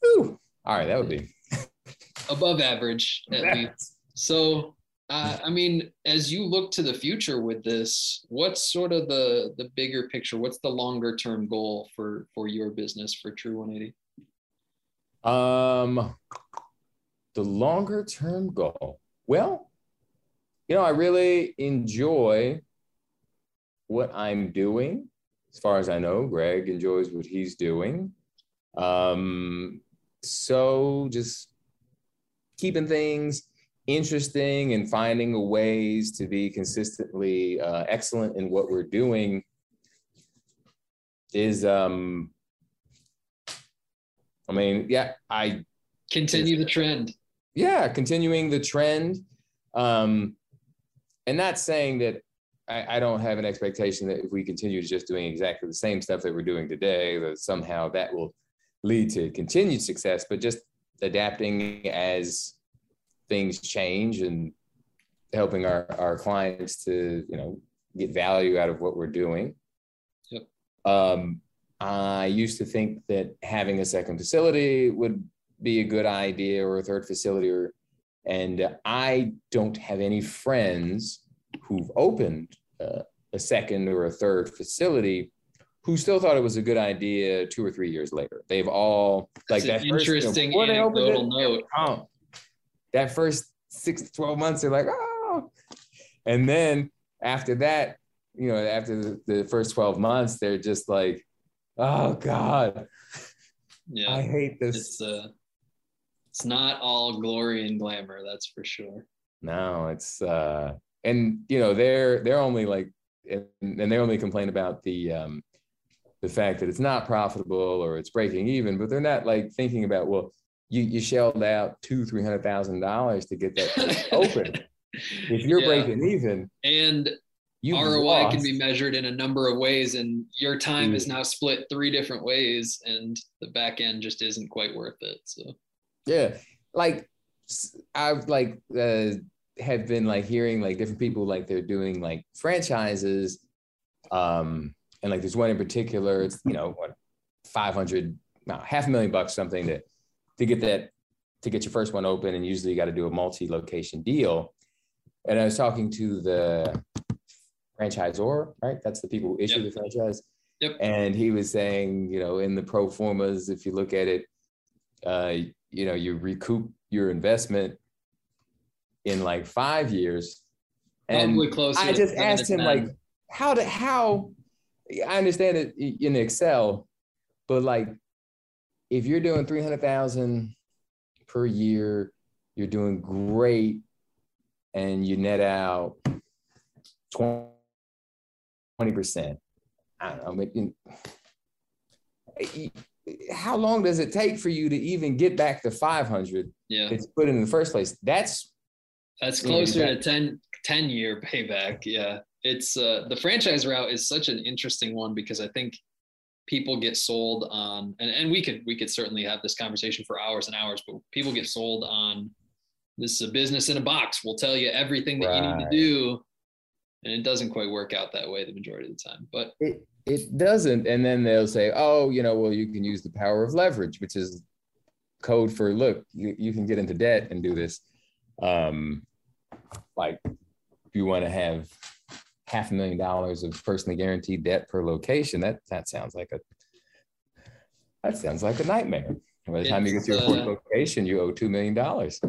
Ooh. All right, that would be above average at least. So, uh, I mean, as you look to the future with this, what's sort of the the bigger picture? What's the longer term goal for for your business for True 180? Um, the longer term goal. Well, you know, I really enjoy what I'm doing. As far as I know, Greg enjoys what he's doing. Um, so just keeping things interesting and finding ways to be consistently uh, excellent in what we're doing is um i mean yeah i continue the trend yeah, continuing the trend. Um, and not saying that I, I, don't have an expectation that if we continue just doing exactly the same stuff that we're doing today, that somehow that will lead to continued success, but just adapting as things change and helping our, our clients to, you know, get value out of what we're doing. Yep. Um, I used to think that having a second facility would be a good idea or a third facility or and I don't have any friends who've opened uh, a second or a third facility who still thought it was a good idea two or three years later. They've all like that an first, you know, interesting before they opened anecdotal it, note. oh, that first six to 12 months, they're like, oh. And then after that, you know, after the, the first 12 months, they're just like, oh God, Yeah. I hate this. uh it's not all glory and glamour, that's for sure. No, it's uh and you know, they're they're only like and, and they only complain about the um the fact that it's not profitable or it's breaking even, but they're not like thinking about, well, you you shelled out two, three hundred thousand dollars to get that open. If you're Yeah. breaking even, And you ROI can be measured in a number of ways, and your time is Mm. now split three different ways, and the back end just isn't quite worth it. So Yeah, like I've like uh, have been like hearing like different people like they're doing like franchises, um, and like there's one in particular. It's you know what, five hundred, no, half a million bucks something to to get that to get your first one open, and usually you got to do a multi-location deal. And I was talking to the franchisor, right? That's the people who issue Yep. the franchise. Yep. And he was saying, you know, in the pro formas, if you look at it, uh, you know, you recoup your investment in like five years. And. I just asked him 10. like, how to how I understand it in Excel, but like if you're doing 300,000 per year, you're doing great and you net out 20 percent. I don't know. How long does it take for you to even get back to 500 yeah, it's put in the first place? That's that's closer to exactly. 10, 10 year payback. Yeah, it's uh, the franchise route is such an interesting one because I think people get sold on, and, and we could we could certainly have this conversation for hours and hours, but people get sold on this is a business in a box. We'll tell you everything that you need to do, and it doesn't quite work out that way the majority of the time. But it it doesn't. And then they'll say oh you know well you can use the power of leverage which is code for look you, you can get into debt and do this. Um like if you want to have half a million dollars of personally guaranteed debt per location that that sounds like a that sounds like a nightmare. By the time you get to your fourth uh, location you owe two million dollars.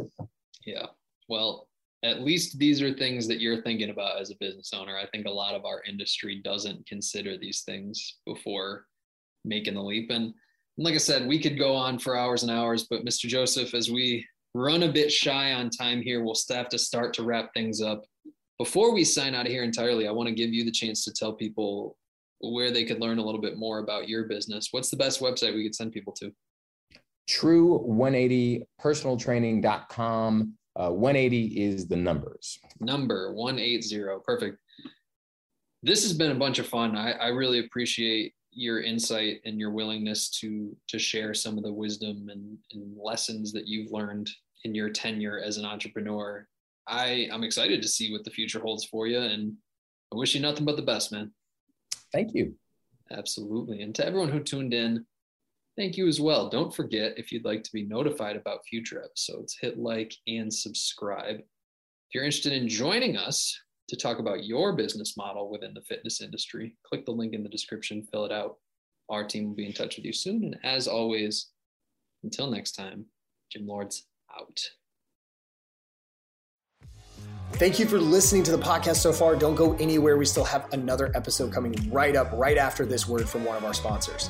Yeah. Well, at least these are things that you're thinking about as a business owner. I think a lot of our industry doesn't consider these things before making the leap. And like I said, we could go on for hours and hours, but Mr. Josef, as we run a bit shy on time here, we'll have to start to wrap things up. Before we sign out of here entirely, I want to give you the chance to tell people where they could learn a little bit more about your business. What's the best website we could send people to? true 180 personaltraining.com uh, 180 is the numbers. Number 180 perfect. This has been a bunch of fun. I, I really appreciate your insight and your willingness to to share some of the wisdom and, and lessons that you've learned in your tenure as an entrepreneur. I i'm excited to see what the future holds for you and i wish you nothing but the best man. Thank you. Absolutely. And to everyone who tuned in, thank you as well. Don't forget, if you'd like to be notified about future episodes, hit like and subscribe. If you're interested in joining us to talk about your business model within the fitness industry, click the link in the description, fill it out. Our team will be in touch with you soon. And as always, until next time, Gym Lords out. Thank you for listening to the podcast so far. Don't go anywhere. We still have another episode coming right up, right after this word from one of our sponsors.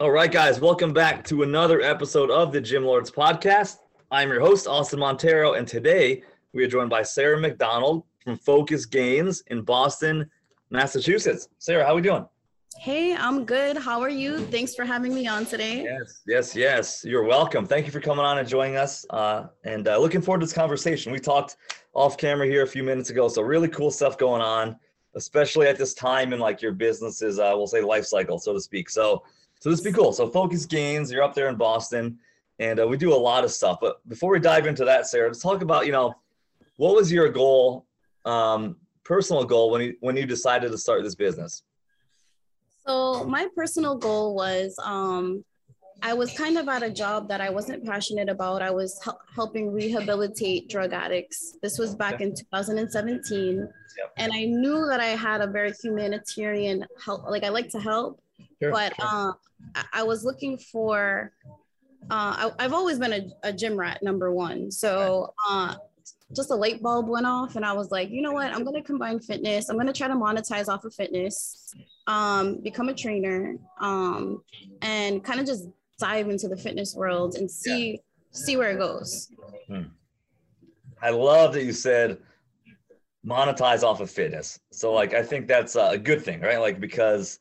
All right, guys, welcome back to another episode of the Gym Lords podcast. I'm your host, Austin Montero, and today we are joined by Sarah McDonald from Focus Gains in Boston, Massachusetts. Sarah, how are we doing? Hey, I'm good. How are you? Thanks for having me on today. Yes, yes, yes. You're welcome. Thank you for coming on and joining us. Uh, and uh, looking forward to this conversation. We talked off camera here a few minutes ago, so really cool stuff going on, especially at this time in like your business's, uh, we'll say, life cycle, so to speak. So, so this would be cool. So, Focus Gains, you're up there in Boston, and uh, we do a lot of stuff. But before we dive into that, Sarah, let's talk about you know, what was your goal, um, personal goal when you when you decided to start this business? So my personal goal was um, I was kind of at a job that I wasn't passionate about. I was hel- helping rehabilitate drug addicts. This was back in 2017. Yep. And I knew that I had a very humanitarian help, like I like to help, sure, but sure. Uh, I-, I was looking for, uh, I- have always been a-, a, gym rat, number one. So uh, just a light bulb went off and I was like, you know what? I'm going to combine fitness. I'm going to try to monetize off of fitness um, become a trainer, um, and kind of just dive into the fitness world and see yeah. see where it goes. Hmm. I love that you said monetize off of fitness. So like I think that's a good thing, right? Like because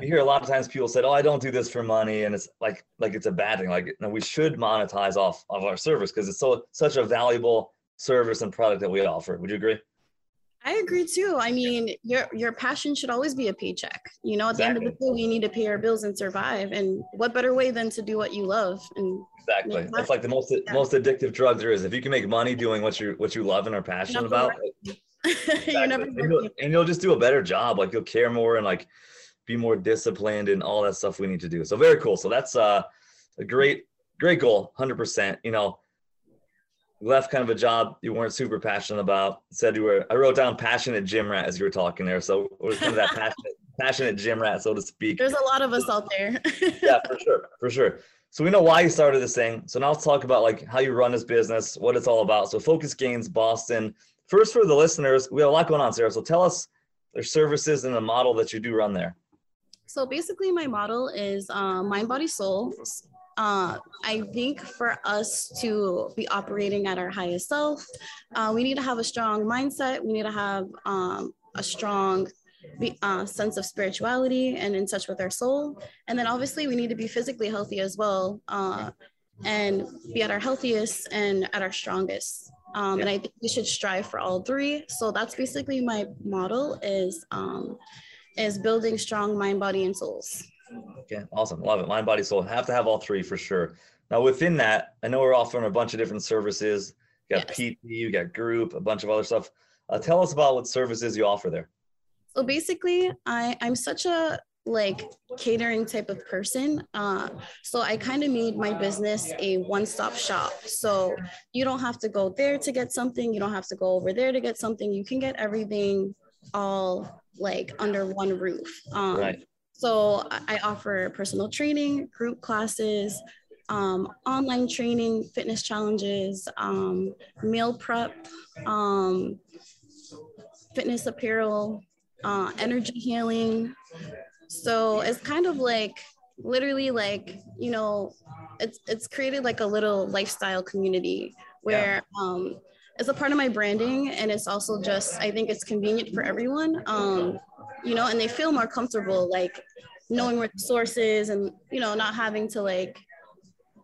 you hear a lot of times people said, "Oh, I don't do this for money," and it's like like it's a bad thing. Like no, we should monetize off of our service because it's so such a valuable service and product that we offer. Would you agree? I agree too. I mean, your your passion should always be a paycheck. You know, at exactly. the end of the day, we need to pay our bills and survive. And what better way than to do what you love? And exactly, that's like the most yeah. most addictive drug there is. If you can make money doing what you what you love and are passionate about, exactly. you're never and you'll, and you'll just do a better job. Like you'll care more and like be more disciplined and all that stuff we need to do. So very cool. So that's uh, a great great goal, hundred percent. You know left kind of a job you weren't super passionate about. Said you were. I wrote down passionate gym rat as you were talking there. So it was kind of that passionate, passionate gym rat, so to speak. There's a lot of us out there. yeah, for sure, for sure. So we know why you started this thing. So now let's talk about like how you run this business, what it's all about. So Focus Gains Boston. First, for the listeners, we have a lot going on, Sarah. So tell us their services and the model that you do run there. So basically, my model is uh, mind, body, soul uh, I think for us to be operating at our highest self, uh, we need to have a strong mindset. We need to have um, a strong uh, sense of spirituality and in touch with our soul. And then obviously, we need to be physically healthy as well uh, and be at our healthiest and at our strongest. Um, and I think we should strive for all three. So that's basically my model is um, is building strong mind, body, and souls. Okay, awesome. Love it. Mind, body, soul. Have to have all three for sure. Now, within that, I know we're offering a bunch of different services. You got yes. PT, you got group, a bunch of other stuff. Uh, tell us about what services you offer there. So basically, I, I'm such a like catering type of person. Uh, so I kind of made my business a one-stop shop. So you don't have to go there to get something. You don't have to go over there to get something. You can get everything all like under one roof. Um, right. So I offer personal training, group classes, um, online training, fitness challenges, um, meal prep, um, fitness apparel, uh, energy healing. So it's kind of like literally like you know, it's it's created like a little lifestyle community where yeah. um, it's a part of my branding and it's also just I think it's convenient for everyone. Um, you know, and they feel more comfortable like knowing where the source is and, you know, not having to like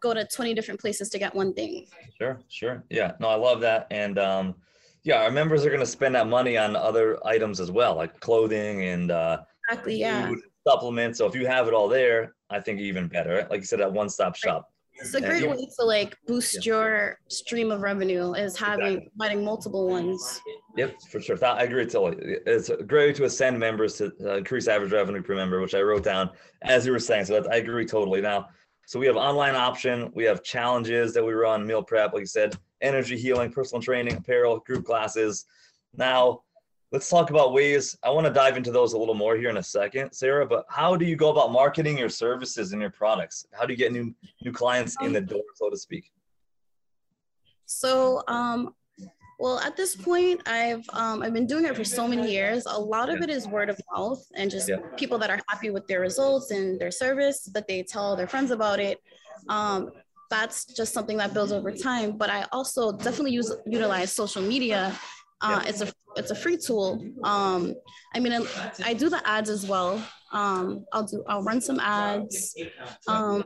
go to 20 different places to get one thing. Sure, sure. Yeah, no, I love that. And um, yeah, our members are going to spend that money on other items as well, like clothing and uh, exactly, yeah. supplements. So if you have it all there, I think even better. Like you said, that one-stop shop. It's a great way to like boost yeah. your stream of revenue is having exactly. providing multiple ones. Yep, for sure. I agree totally. It's a great way to ascend members to uh, increase average revenue per member, which I wrote down as you were saying. So I agree totally. Now, so we have online option, we have challenges that we run, meal prep, like you said, energy healing, personal training, apparel, group classes. Now, let's talk about ways. I want to dive into those a little more here in a second, Sarah. But how do you go about marketing your services and your products? How do you get new new clients in the door, so to speak? So, um, well, at this point, I've um, I've been doing it for so many years. A lot of it is word of mouth and just yeah. people that are happy with their results and their service that they tell their friends about it. Um, that's just something that builds over time. But I also definitely use utilize social media. Uh, yeah. It's a it's a free tool. Um, I mean, I, I do the ads as well. Um, I'll do I'll run some ads. Um,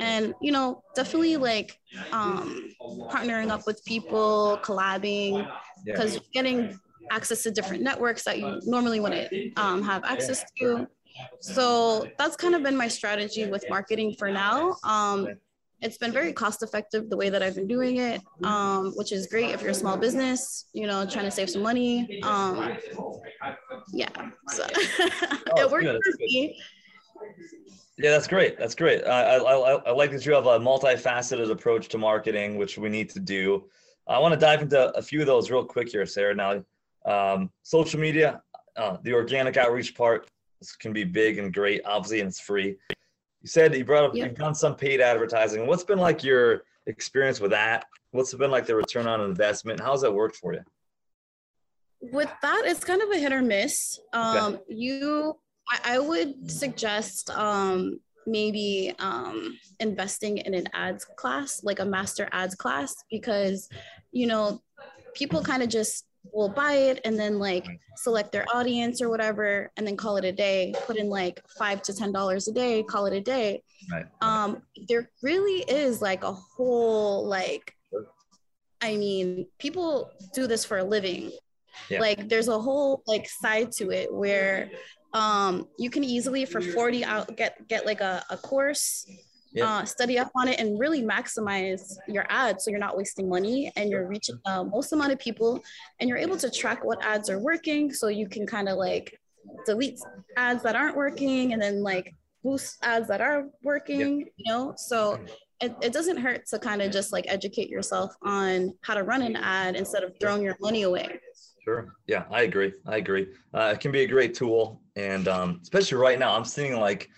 and you know definitely like um partnering up with people collabing because getting access to different networks that you normally wouldn't um, have access to so that's kind of been my strategy with marketing for now um it's been very cost effective the way that I've been doing it, um, which is great if you're a small business, you know, trying to save some money. Um, yeah, so oh, it worked for me. Yeah, that's great. That's great. I, I, I like that you have a multifaceted approach to marketing, which we need to do. I want to dive into a few of those real quick here, Sarah. Now, um, social media, uh, the organic outreach part this can be big and great, obviously, and it's free. You said you brought up, yep. you've done some paid advertising. What's been like your experience with that? What's been like the return on investment? How's that worked for you? With that, it's kind of a hit or miss. Um, okay. You I, I would suggest um, maybe um, investing in an ads class, like a master ads class, because, you know, people kind of just will buy it and then like select their audience or whatever and then call it a day put in like five to ten dollars a day call it a day right. um there really is like a whole like i mean people do this for a living yeah. like there's a whole like side to it where um, you can easily for 40 out get get like a, a course yeah. uh, study up on it and really maximize your ads so you're not wasting money and you're reaching the most amount of people and you're able to track what ads are working so you can kind of like delete ads that aren't working and then like boost ads that are working yeah. you know so it, it doesn't hurt to kind of just like educate yourself on how to run an ad instead of throwing your money away Sure. Yeah, I agree. I agree. Uh, it can be a great tool, and um, especially right now, I'm seeing like,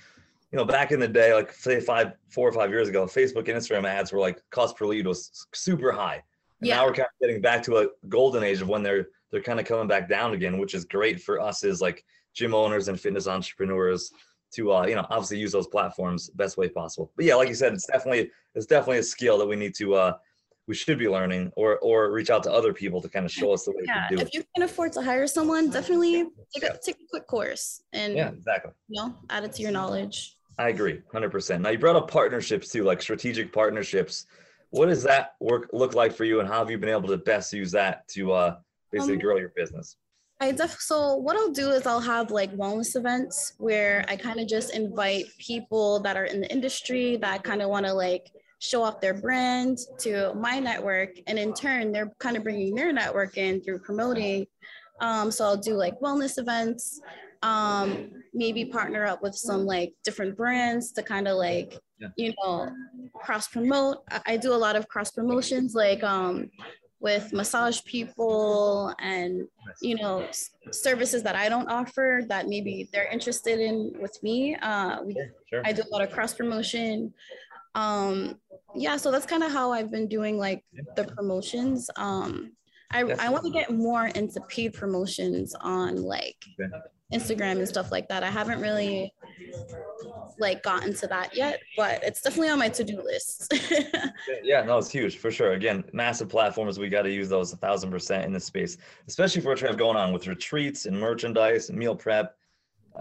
you know, back in the day, like say five, four or five years ago, Facebook and Instagram ads were like cost per lead was super high. And yeah. now we're kind of getting back to a golden age of when they're they're kind of coming back down again, which is great for us as like gym owners and fitness entrepreneurs to uh, you know obviously use those platforms best way possible. But yeah, like you said, it's definitely it's definitely a skill that we need to uh, we should be learning or or reach out to other people to kind of show us the way yeah, to do if it. If you can afford to hire someone definitely take a, take a quick course and yeah exactly you know add it to your knowledge i agree 100% now you brought up partnerships too like strategic partnerships. What does that work look like for you and how have you been able to best use that to uh basically um, grow your business? I def so what I'll do is I'll have like wellness events where I kind of just invite people that are in the industry that kind of want to like show off their brand to my network and in turn they're kind of bringing their network in through promoting. Um, so i'll do like wellness events um, maybe partner up with some like different brands to kind of like yeah. you know cross promote I, do a lot of cross promotions like um, with massage people and you know services that I don't offer that maybe they're interested in with me. Uh, we, sure. I do a lot of cross promotion um yeah so that's kind of how i've been doing like the promotions. Um i i want to get more into paid promotions on like instagram and stuff like that i haven't really like gotten to that yet but it's definitely on my to-do list yeah no it's huge for sure again massive platforms we got to use those a thousand percent in this space especially for what we have going on with retreats and merchandise and meal prep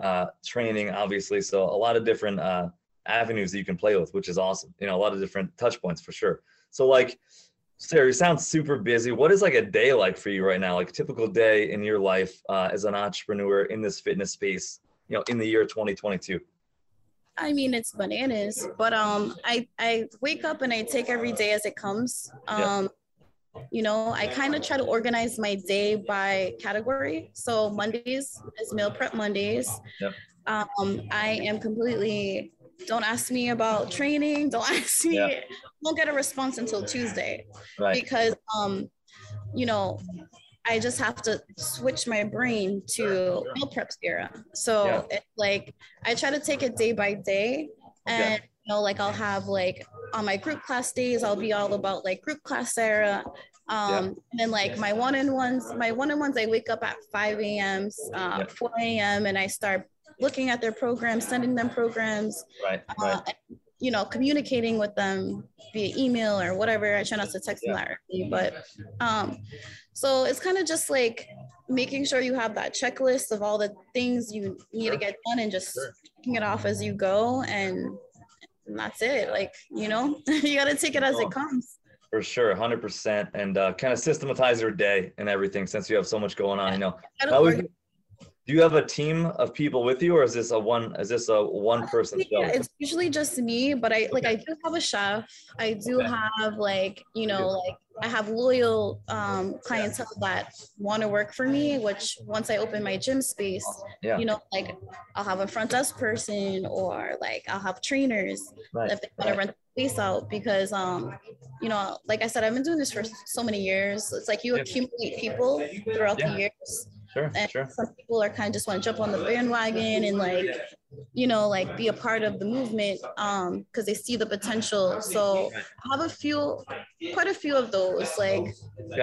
uh training obviously so a lot of different uh avenues that you can play with, which is awesome. You know, a lot of different touch points for sure. So like, Sarah, you sound super busy. What is like a day like for you right now? Like a typical day in your life uh, as an entrepreneur in this fitness space, you know, in the year 2022? I mean, it's bananas, but um, I I wake up and I take every day as it comes. Um, yeah. you know, I kind of try to organize my day by category. So Mondays is meal prep Mondays. Yep. Um, I am completely don't ask me about training don't ask me yeah. won't get a response until tuesday right. because um you know I just have to switch my brain to meal prep era. So yeah. it, like I try to take it day by day, and okay. you know, like I'll have like on my group class days, I'll be all about like group class era. Um, yeah. and then like my one-on-ones, my one-on-ones, I wake up at 5 a.m., uh, yeah. 4 a.m. and I start looking at their programs, sending them programs. Right. Uh, right you know, communicating with them via email or whatever. I try not to text yeah. them directly, but um, so it's kind of just like making sure you have that checklist of all the things you need sure. to get done and just sure. taking it off as you go and, and that's it. Like, you know, you got to take it as it comes. For sure, 100%. And uh, kind of systematize your day and everything since you have so much going on. I know. I do you have a team of people with you or is this a one is this a one person show yeah, it's usually just me but i like i do have a chef i do okay. have like you know like i have loyal um clientele that want to work for me which once i open my gym space yeah. you know like i'll have a front desk person or like i'll have trainers right. if they want to rent the space out because um you know like i said i've been doing this for so many years it's like you accumulate people throughout yeah. the years Sure, and sure. Some people are kind of just want to jump on the bandwagon and like, you know, like be a part of the movement um because they see the potential. So I have a few, quite a few of those. Like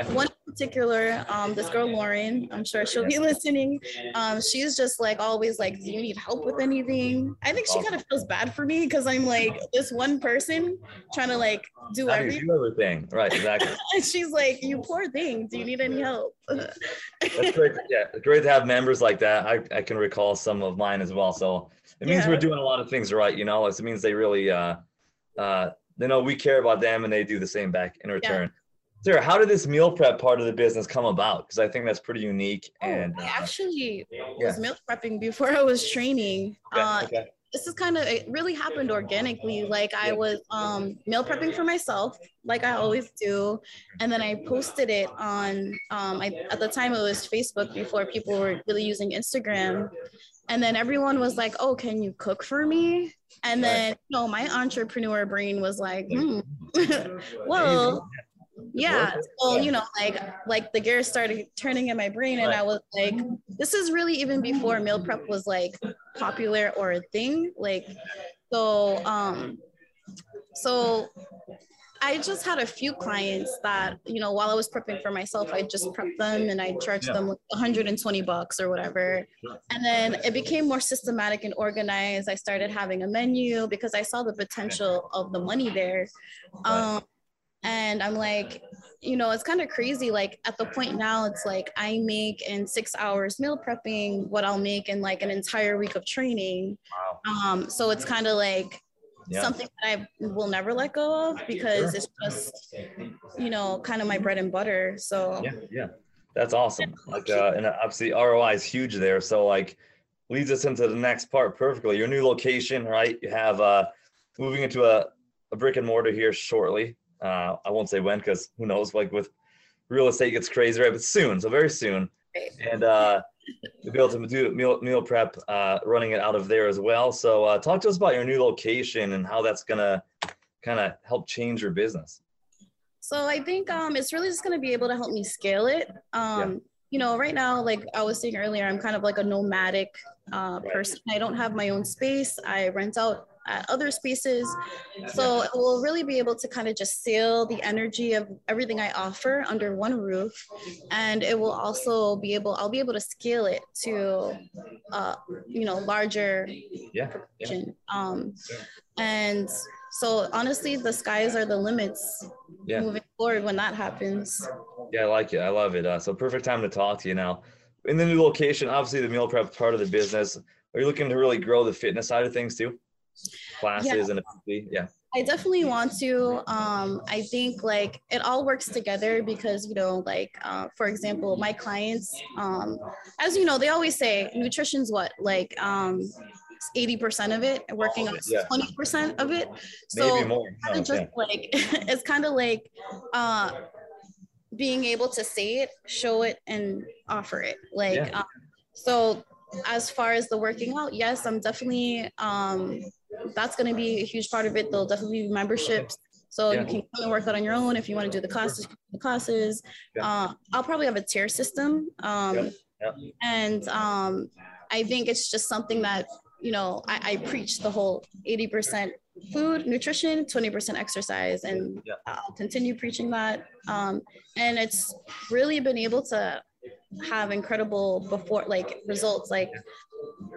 one particular, um, this girl Lauren, I'm sure she'll be listening. Um, she's just like always like, do you need help with anything? I think she kind of feels bad for me because I'm like this one person trying to like do everything. Do everything. Right, exactly. and she's like, you poor thing. Do you need any help? That's great. Yeah, great to have members like that. I, I can recall some of mine as well. So it means yeah. we're doing a lot of things right, you know. It means they really uh uh they know we care about them and they do the same back in return. Yeah. Sarah, how did this meal prep part of the business come about? Because I think that's pretty unique. Oh, and I uh, actually yeah. was meal prepping before I was training. Okay, uh, okay. This is kind of it really happened organically. Like I was um, meal prepping for myself, like I always do, and then I posted it on. Um, I, at the time, it was Facebook before people were really using Instagram, and then everyone was like, "Oh, can you cook for me?" And then, you know, my entrepreneur brain was like, hmm. "Well." yeah so you know like like the gears started turning in my brain and i was like this is really even before meal prep was like popular or a thing like so um so I just had a few clients that, you know, while I was prepping for myself, I just prepped them and I charged yeah. them 120 bucks or whatever. And then it became more systematic and organized. I started having a menu because I saw the potential of the money there. Um, and i'm like you know it's kind of crazy like at the point now it's like i make in six hours meal prepping what i'll make in like an entire week of training wow. um so it's kind of like yeah. something that i will never let go of because sure. it's just you know kind of my bread and butter so yeah yeah that's awesome like uh and obviously roi is huge there so like leads us into the next part perfectly your new location right you have uh moving into a, a brick and mortar here shortly uh, I won't say when because who knows, like with real estate gets crazy, right? But soon, so very soon. And uh, you'll be able to do meal, meal prep, uh, running it out of there as well. So uh, talk to us about your new location and how that's gonna kind of help change your business. So I think um, it's really just gonna be able to help me scale it. Um, yeah. You know, right now, like I was saying earlier, I'm kind of like a nomadic uh, person. I don't have my own space. I rent out at other spaces. So we'll really be able to kind of just seal the energy of everything I offer under one roof. And it will also be able, I'll be able to scale it to, uh, you know, larger yeah, yeah. Um, and so honestly, the skies are the limits yeah. moving forward when that happens. Yeah, I like it. I love it. Uh, so perfect time to talk to you now. In the new location, obviously the meal prep part of the business. Are you looking to really grow the fitness side of things too? Classes yeah. and yeah I definitely want to. Um, I think like it all works together because you know, like uh, for example, my clients, um, as you know, they always say nutrition's what like um, 80% of it, working on yeah. 20% of it. So Maybe more. No, just yeah. like it's kind of like uh, being able to say it, show it, and offer it. Like um, so, as far as the working out, yes, I'm definitely um, that's going to be a huge part of it. There'll definitely be memberships So yeah. you can come and work out on your own if you want to do the classes. The classes. Yeah. Uh, I'll probably have a tier system. Um, yeah. And um, I think it's just something that you know I, I preach the whole 80% food, nutrition, 20% exercise, and I'll continue preaching that. Um, and it's really been able to have incredible before like results. Like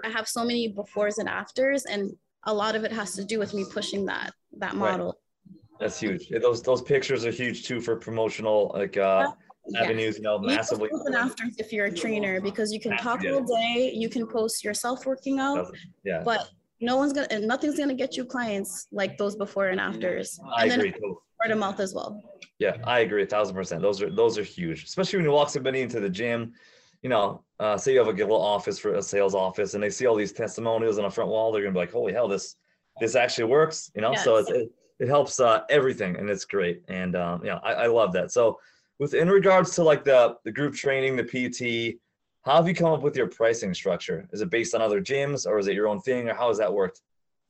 I have so many befores and afters, and a lot of it has to do with me pushing that that model. Right. That's huge. Those those pictures are huge too for promotional like uh yeah. avenues, you know, massively. And after if you're a trainer because you can talk all day, you can post yourself working out. Yeah. But no one's gonna and nothing's gonna get you clients like those before and afters. I and agree. Then word of mouth as well. Yeah, I agree a thousand percent. Those are those are huge, especially when you walk somebody into the gym. You know, uh, say you have a little office for a sales office, and they see all these testimonials on the front wall. They're gonna be like, "Holy hell, this this actually works!" You know, yes. so it's, it it helps uh, everything, and it's great. And um, yeah, I, I love that. So, with in regards to like the the group training, the PT, how have you come up with your pricing structure? Is it based on other gyms, or is it your own thing, or how has that worked?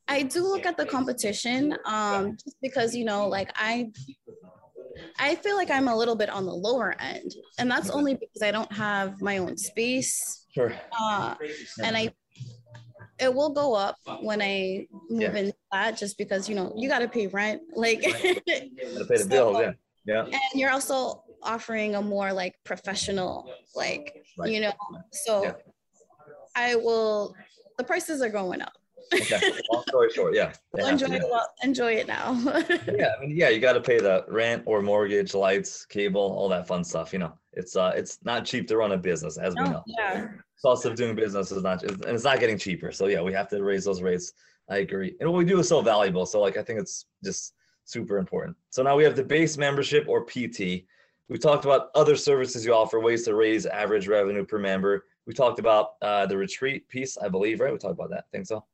I do look at the competition um, just because, you know, like I I feel like I'm a little bit on the lower end, and that's only because I don't have my own space. Sure. Uh, and I, it will go up when I move yeah. into that, just because you know you got to pay rent, like. Pay the so, bills, yeah. Yeah. And you're also offering a more like professional, like right. you know, so yeah. I will. The prices are going up okay. Long story short, yeah. enjoy, it, well, enjoy it now. yeah, I mean, yeah, you got to pay the rent or mortgage, lights, cable, all that fun stuff. You know, it's uh, it's not cheap to run a business, as no, we know. Yeah. Cost of doing business is not, and it's not getting cheaper. So yeah, we have to raise those rates. I agree, and what we do is so valuable. So like, I think it's just super important. So now we have the base membership or PT. We talked about other services you offer, ways to raise average revenue per member. We talked about uh, the retreat piece, I believe, right? We talked about that. I think so.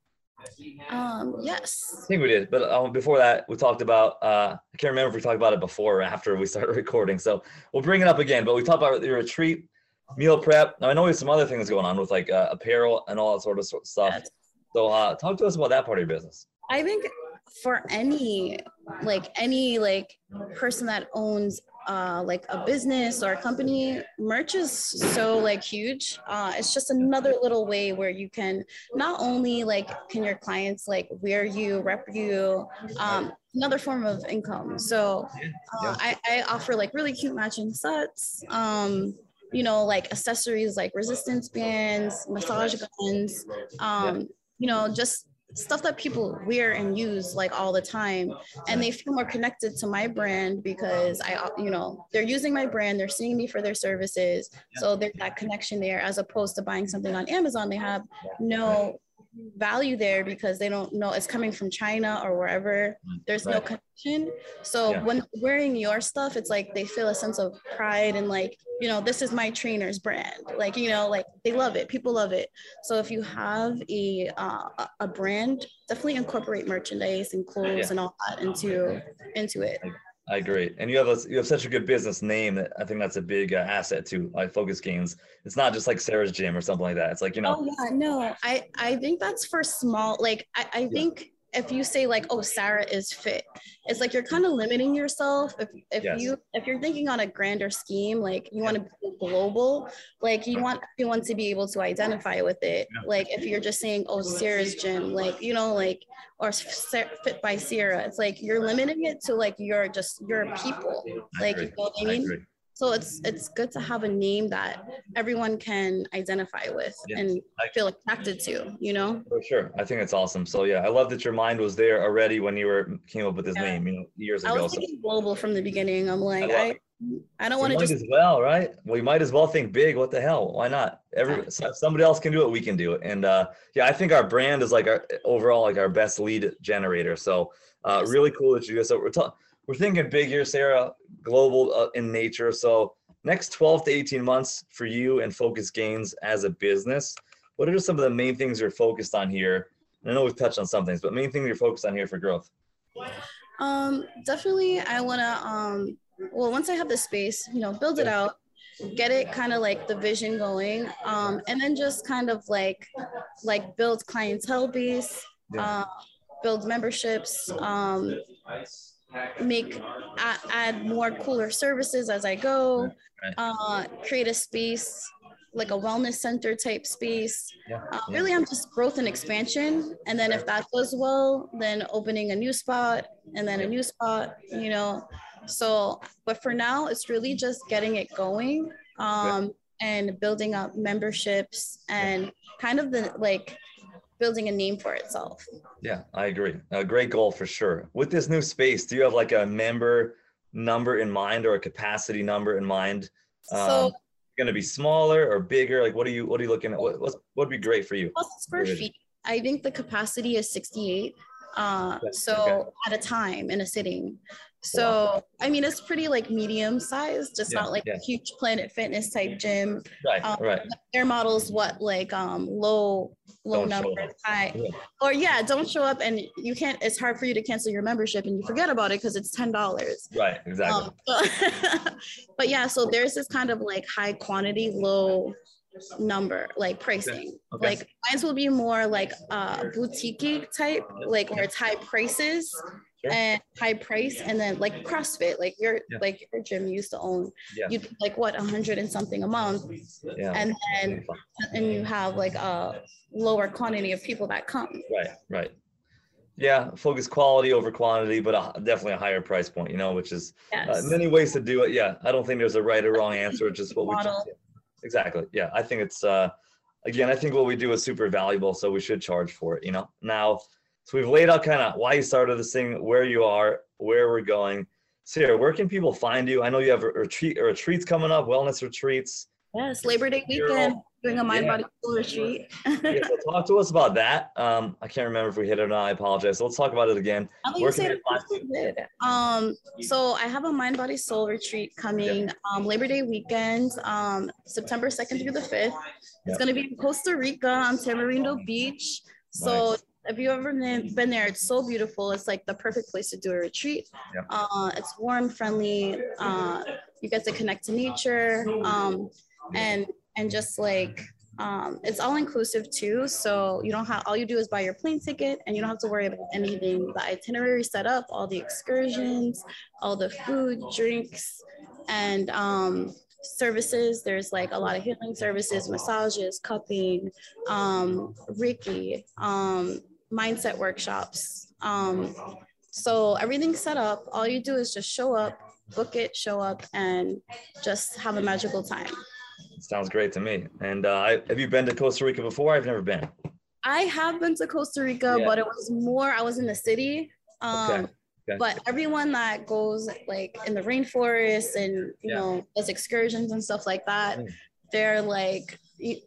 Um, yes. I think we did, but um, before that, we talked about. Uh, I can't remember if we talked about it before or after we started recording. So we'll bring it up again. But we talked about the retreat, meal prep. Now I know there's some other things going on with like uh, apparel and all that sort of stuff. Yes. So uh, talk to us about that part of your business. I think for any like any like person that owns uh, like a business or a company, merch is so like huge. Uh, it's just another little way where you can not only like can your clients like wear you, rep you, um, another form of income. So uh, I, I offer like really cute matching sets. Um, you know, like accessories like resistance bands, massage guns, um, you know, just stuff that people wear and use like all the time and they feel more connected to my brand because i you know they're using my brand they're seeing me for their services so there's that connection there as opposed to buying something on amazon they have no value there because they don't know it's coming from China or wherever. There's right. no connection. So yeah. when wearing your stuff, it's like they feel a sense of pride and like, you know, this is my trainer's brand. Like, you know, like they love it. People love it. So if you have a uh, a brand, definitely incorporate merchandise and clothes yeah. and all that into into it. I agree, and you have a you have such a good business name that I think that's a big uh, asset to like Focus Gains. It's not just like Sarah's Gym or something like that. It's like you know. Oh yeah, no, I I think that's for small. Like I I think if you say like oh sarah is fit it's like you're kind of limiting yourself. If, if yes. you if you're thinking on a grander scheme like you want to be global like you want everyone to be able to identify with it. Yeah. like if you're just saying oh sarah's gym like you know like or fit by sarah it's like you're limiting it to like your just your people. Like you know what i mean so it's it's good to have a name that everyone can identify with yeah, and feel attracted to, you know? For sure. I think it's awesome. So yeah, I love that your mind was there already when you were came up with this yeah. name, you know, years ago. I was thinking so. global from the beginning. I'm like, I, I, I don't want to just as well, right? We might as well think big. What the hell? Why not? Every somebody else can do it, we can do it. And uh yeah, I think our brand is like our overall like our best lead generator. So uh really cool that you guys so we're talking we're thinking big here, Sarah, global uh, in nature. So next 12 to 18 months for you and Focus Gains as a business, what are some of the main things you're focused on here? I know we've touched on some things, but main thing you're focused on here for growth. Um, definitely, I want to. Um, well, once I have the space, you know, build it out, get it kind of like the vision going, um, and then just kind of like, like build clientele base, yeah. uh, build memberships, um, make add, add more cooler services as I go, uh, create a space like a wellness center type space. Yeah. Uh, really, I'm just growth and expansion. And then if that goes well, then opening a new spot and then a new spot, you know. So, but for now, it's really just getting it going um, and building up memberships and kind of the like building a name for itself. Yeah, I agree. A great goal for sure. With this new space, do you have like a member number in mind or a capacity number in mind? Um, so going to be smaller or bigger? Like, what are you what are you looking at? What what would be great for you? Square feet. I think the capacity is 68. Uh, so okay. at a time in a sitting. So wow. I mean, it's pretty like medium sized, just yeah, not like yeah. a huge Planet Fitness type gym. Right, um, right. Their models what like um low low don't numbers, high, yeah. or yeah, don't show up and you can't. It's hard for you to cancel your membership and you forget about it because it's ten dollars. Right, exactly. Um, but yeah, so there's this kind of like high quantity, low number like pricing okay. like mine will be more like uh boutique type like where it's high prices Sure. and high price and then like CrossFit, like your yeah. like your gym used to own, yeah. you like what a hundred and something a month, yeah. and then and you have like a lower quantity of people that come. Right, right. Yeah, focus quality over quantity, but a, definitely a higher price point, you know, which is uh, yes. uh, many ways to do it. Yeah, I don't think there's a right or wrong answer. It's just what we exactly. Yeah, I think it's uh, again, I think what we do is super valuable, so we should charge for it. You know, now so we've laid out kind of why you started this thing, where you are, where we're going. Sarah, where can people find you? I know you have retreat retreats coming up, wellness retreats. Yes, Labor Day weekend, doing a mind yeah. body soul retreat. yeah, so talk to us about that. Um, I can't remember if we hit it or not. I apologize. So let's talk about it again. Where can it um, so I have a mind body soul retreat coming um, Labor Day weekend, um, September 2nd through the 5th. It's going to be in Costa Rica on Tamarindo Beach. So nice if you've ever been there, it's so beautiful. It's like the perfect place to do a retreat. Yep. Uh, it's warm, friendly. Uh, you get to connect to nature, um, and and just like um, it's all inclusive too. So you don't have all you do is buy your plane ticket, and you don't have to worry about anything. The itinerary set up, all the excursions, all the food, drinks, and um, services. There's like a lot of healing services, massages, cupping, um, Reiki, um, mindset workshops. Um, so everything's set up. All you do is just show up, book it, show up, and just have a magical time. Sounds great to me. And uh, have you been to Costa Rica before? I've never been. I have been to Costa Rica, yeah. but it was more, I was in the city. Um, okay. Okay. But everyone that goes like in the rainforest and you yeah. know does excursions and stuff like that, mm. they're like it,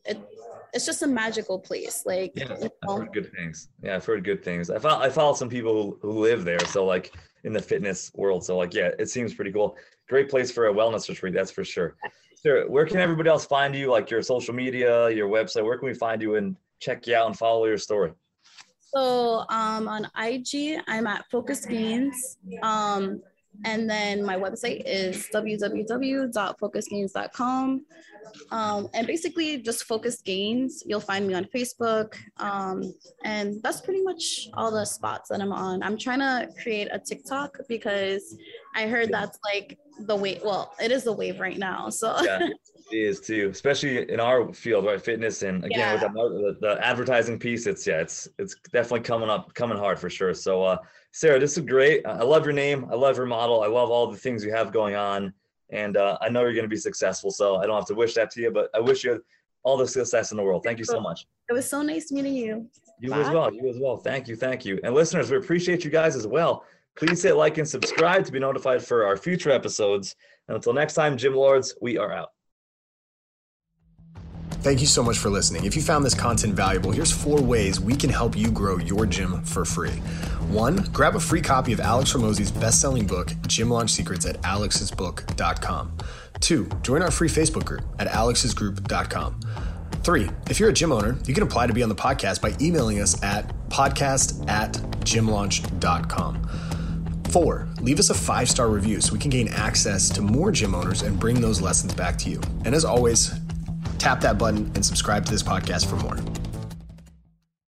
it's just a magical place. Like, yeah, you know? I've heard good things. Yeah, I've heard good things. I follow, I follow some people who, who live there. So like in the fitness world. So like, yeah, it seems pretty cool. Great place for a wellness retreat. That's for sure. Sure. Where can everybody else find you? Like your social media, your website, where can we find you and check you out and follow your story? So um, on IG, I'm at Focus Gains. Um, and then my website is www.focusgains.com. Um, and basically just focus gains. You'll find me on Facebook. Um, and that's pretty much all the spots that I'm on. I'm trying to create a TikTok because I heard that's like the wave. Well, it is the wave right now. So yeah, it is too, especially in our field, right? Fitness and again yeah. with the, the, advertising piece, it's yeah, it's it's definitely coming up, coming hard for sure. So uh, Sarah, this is great. I love your name. I love your model. I love all the things you have going on. And uh, I know you're going to be successful. So I don't have to wish that to you, but I wish you all the success in the world. Thank you so much. It was so nice meeting you. You Bye. as well. You as well. Thank you. Thank you. And listeners, we appreciate you guys as well. Please hit like and subscribe to be notified for our future episodes. And until next time, Gym Lords, we are out. Thank you so much for listening. If you found this content valuable, here's four ways we can help you grow your gym for free. One, grab a free copy of Alex Hormozi's best-selling book, Gym Launch Secrets at alexsbook.com. Two, join our free Facebook group at alexsgroup.com. Three, if you're a gym owner, you can apply to be on the podcast by emailing us at podcast at gymlaunch.com. Four, leave us a five star review so we can gain access to more gym owners and bring those lessons back to you. And as always, tap that button and subscribe to this podcast for more.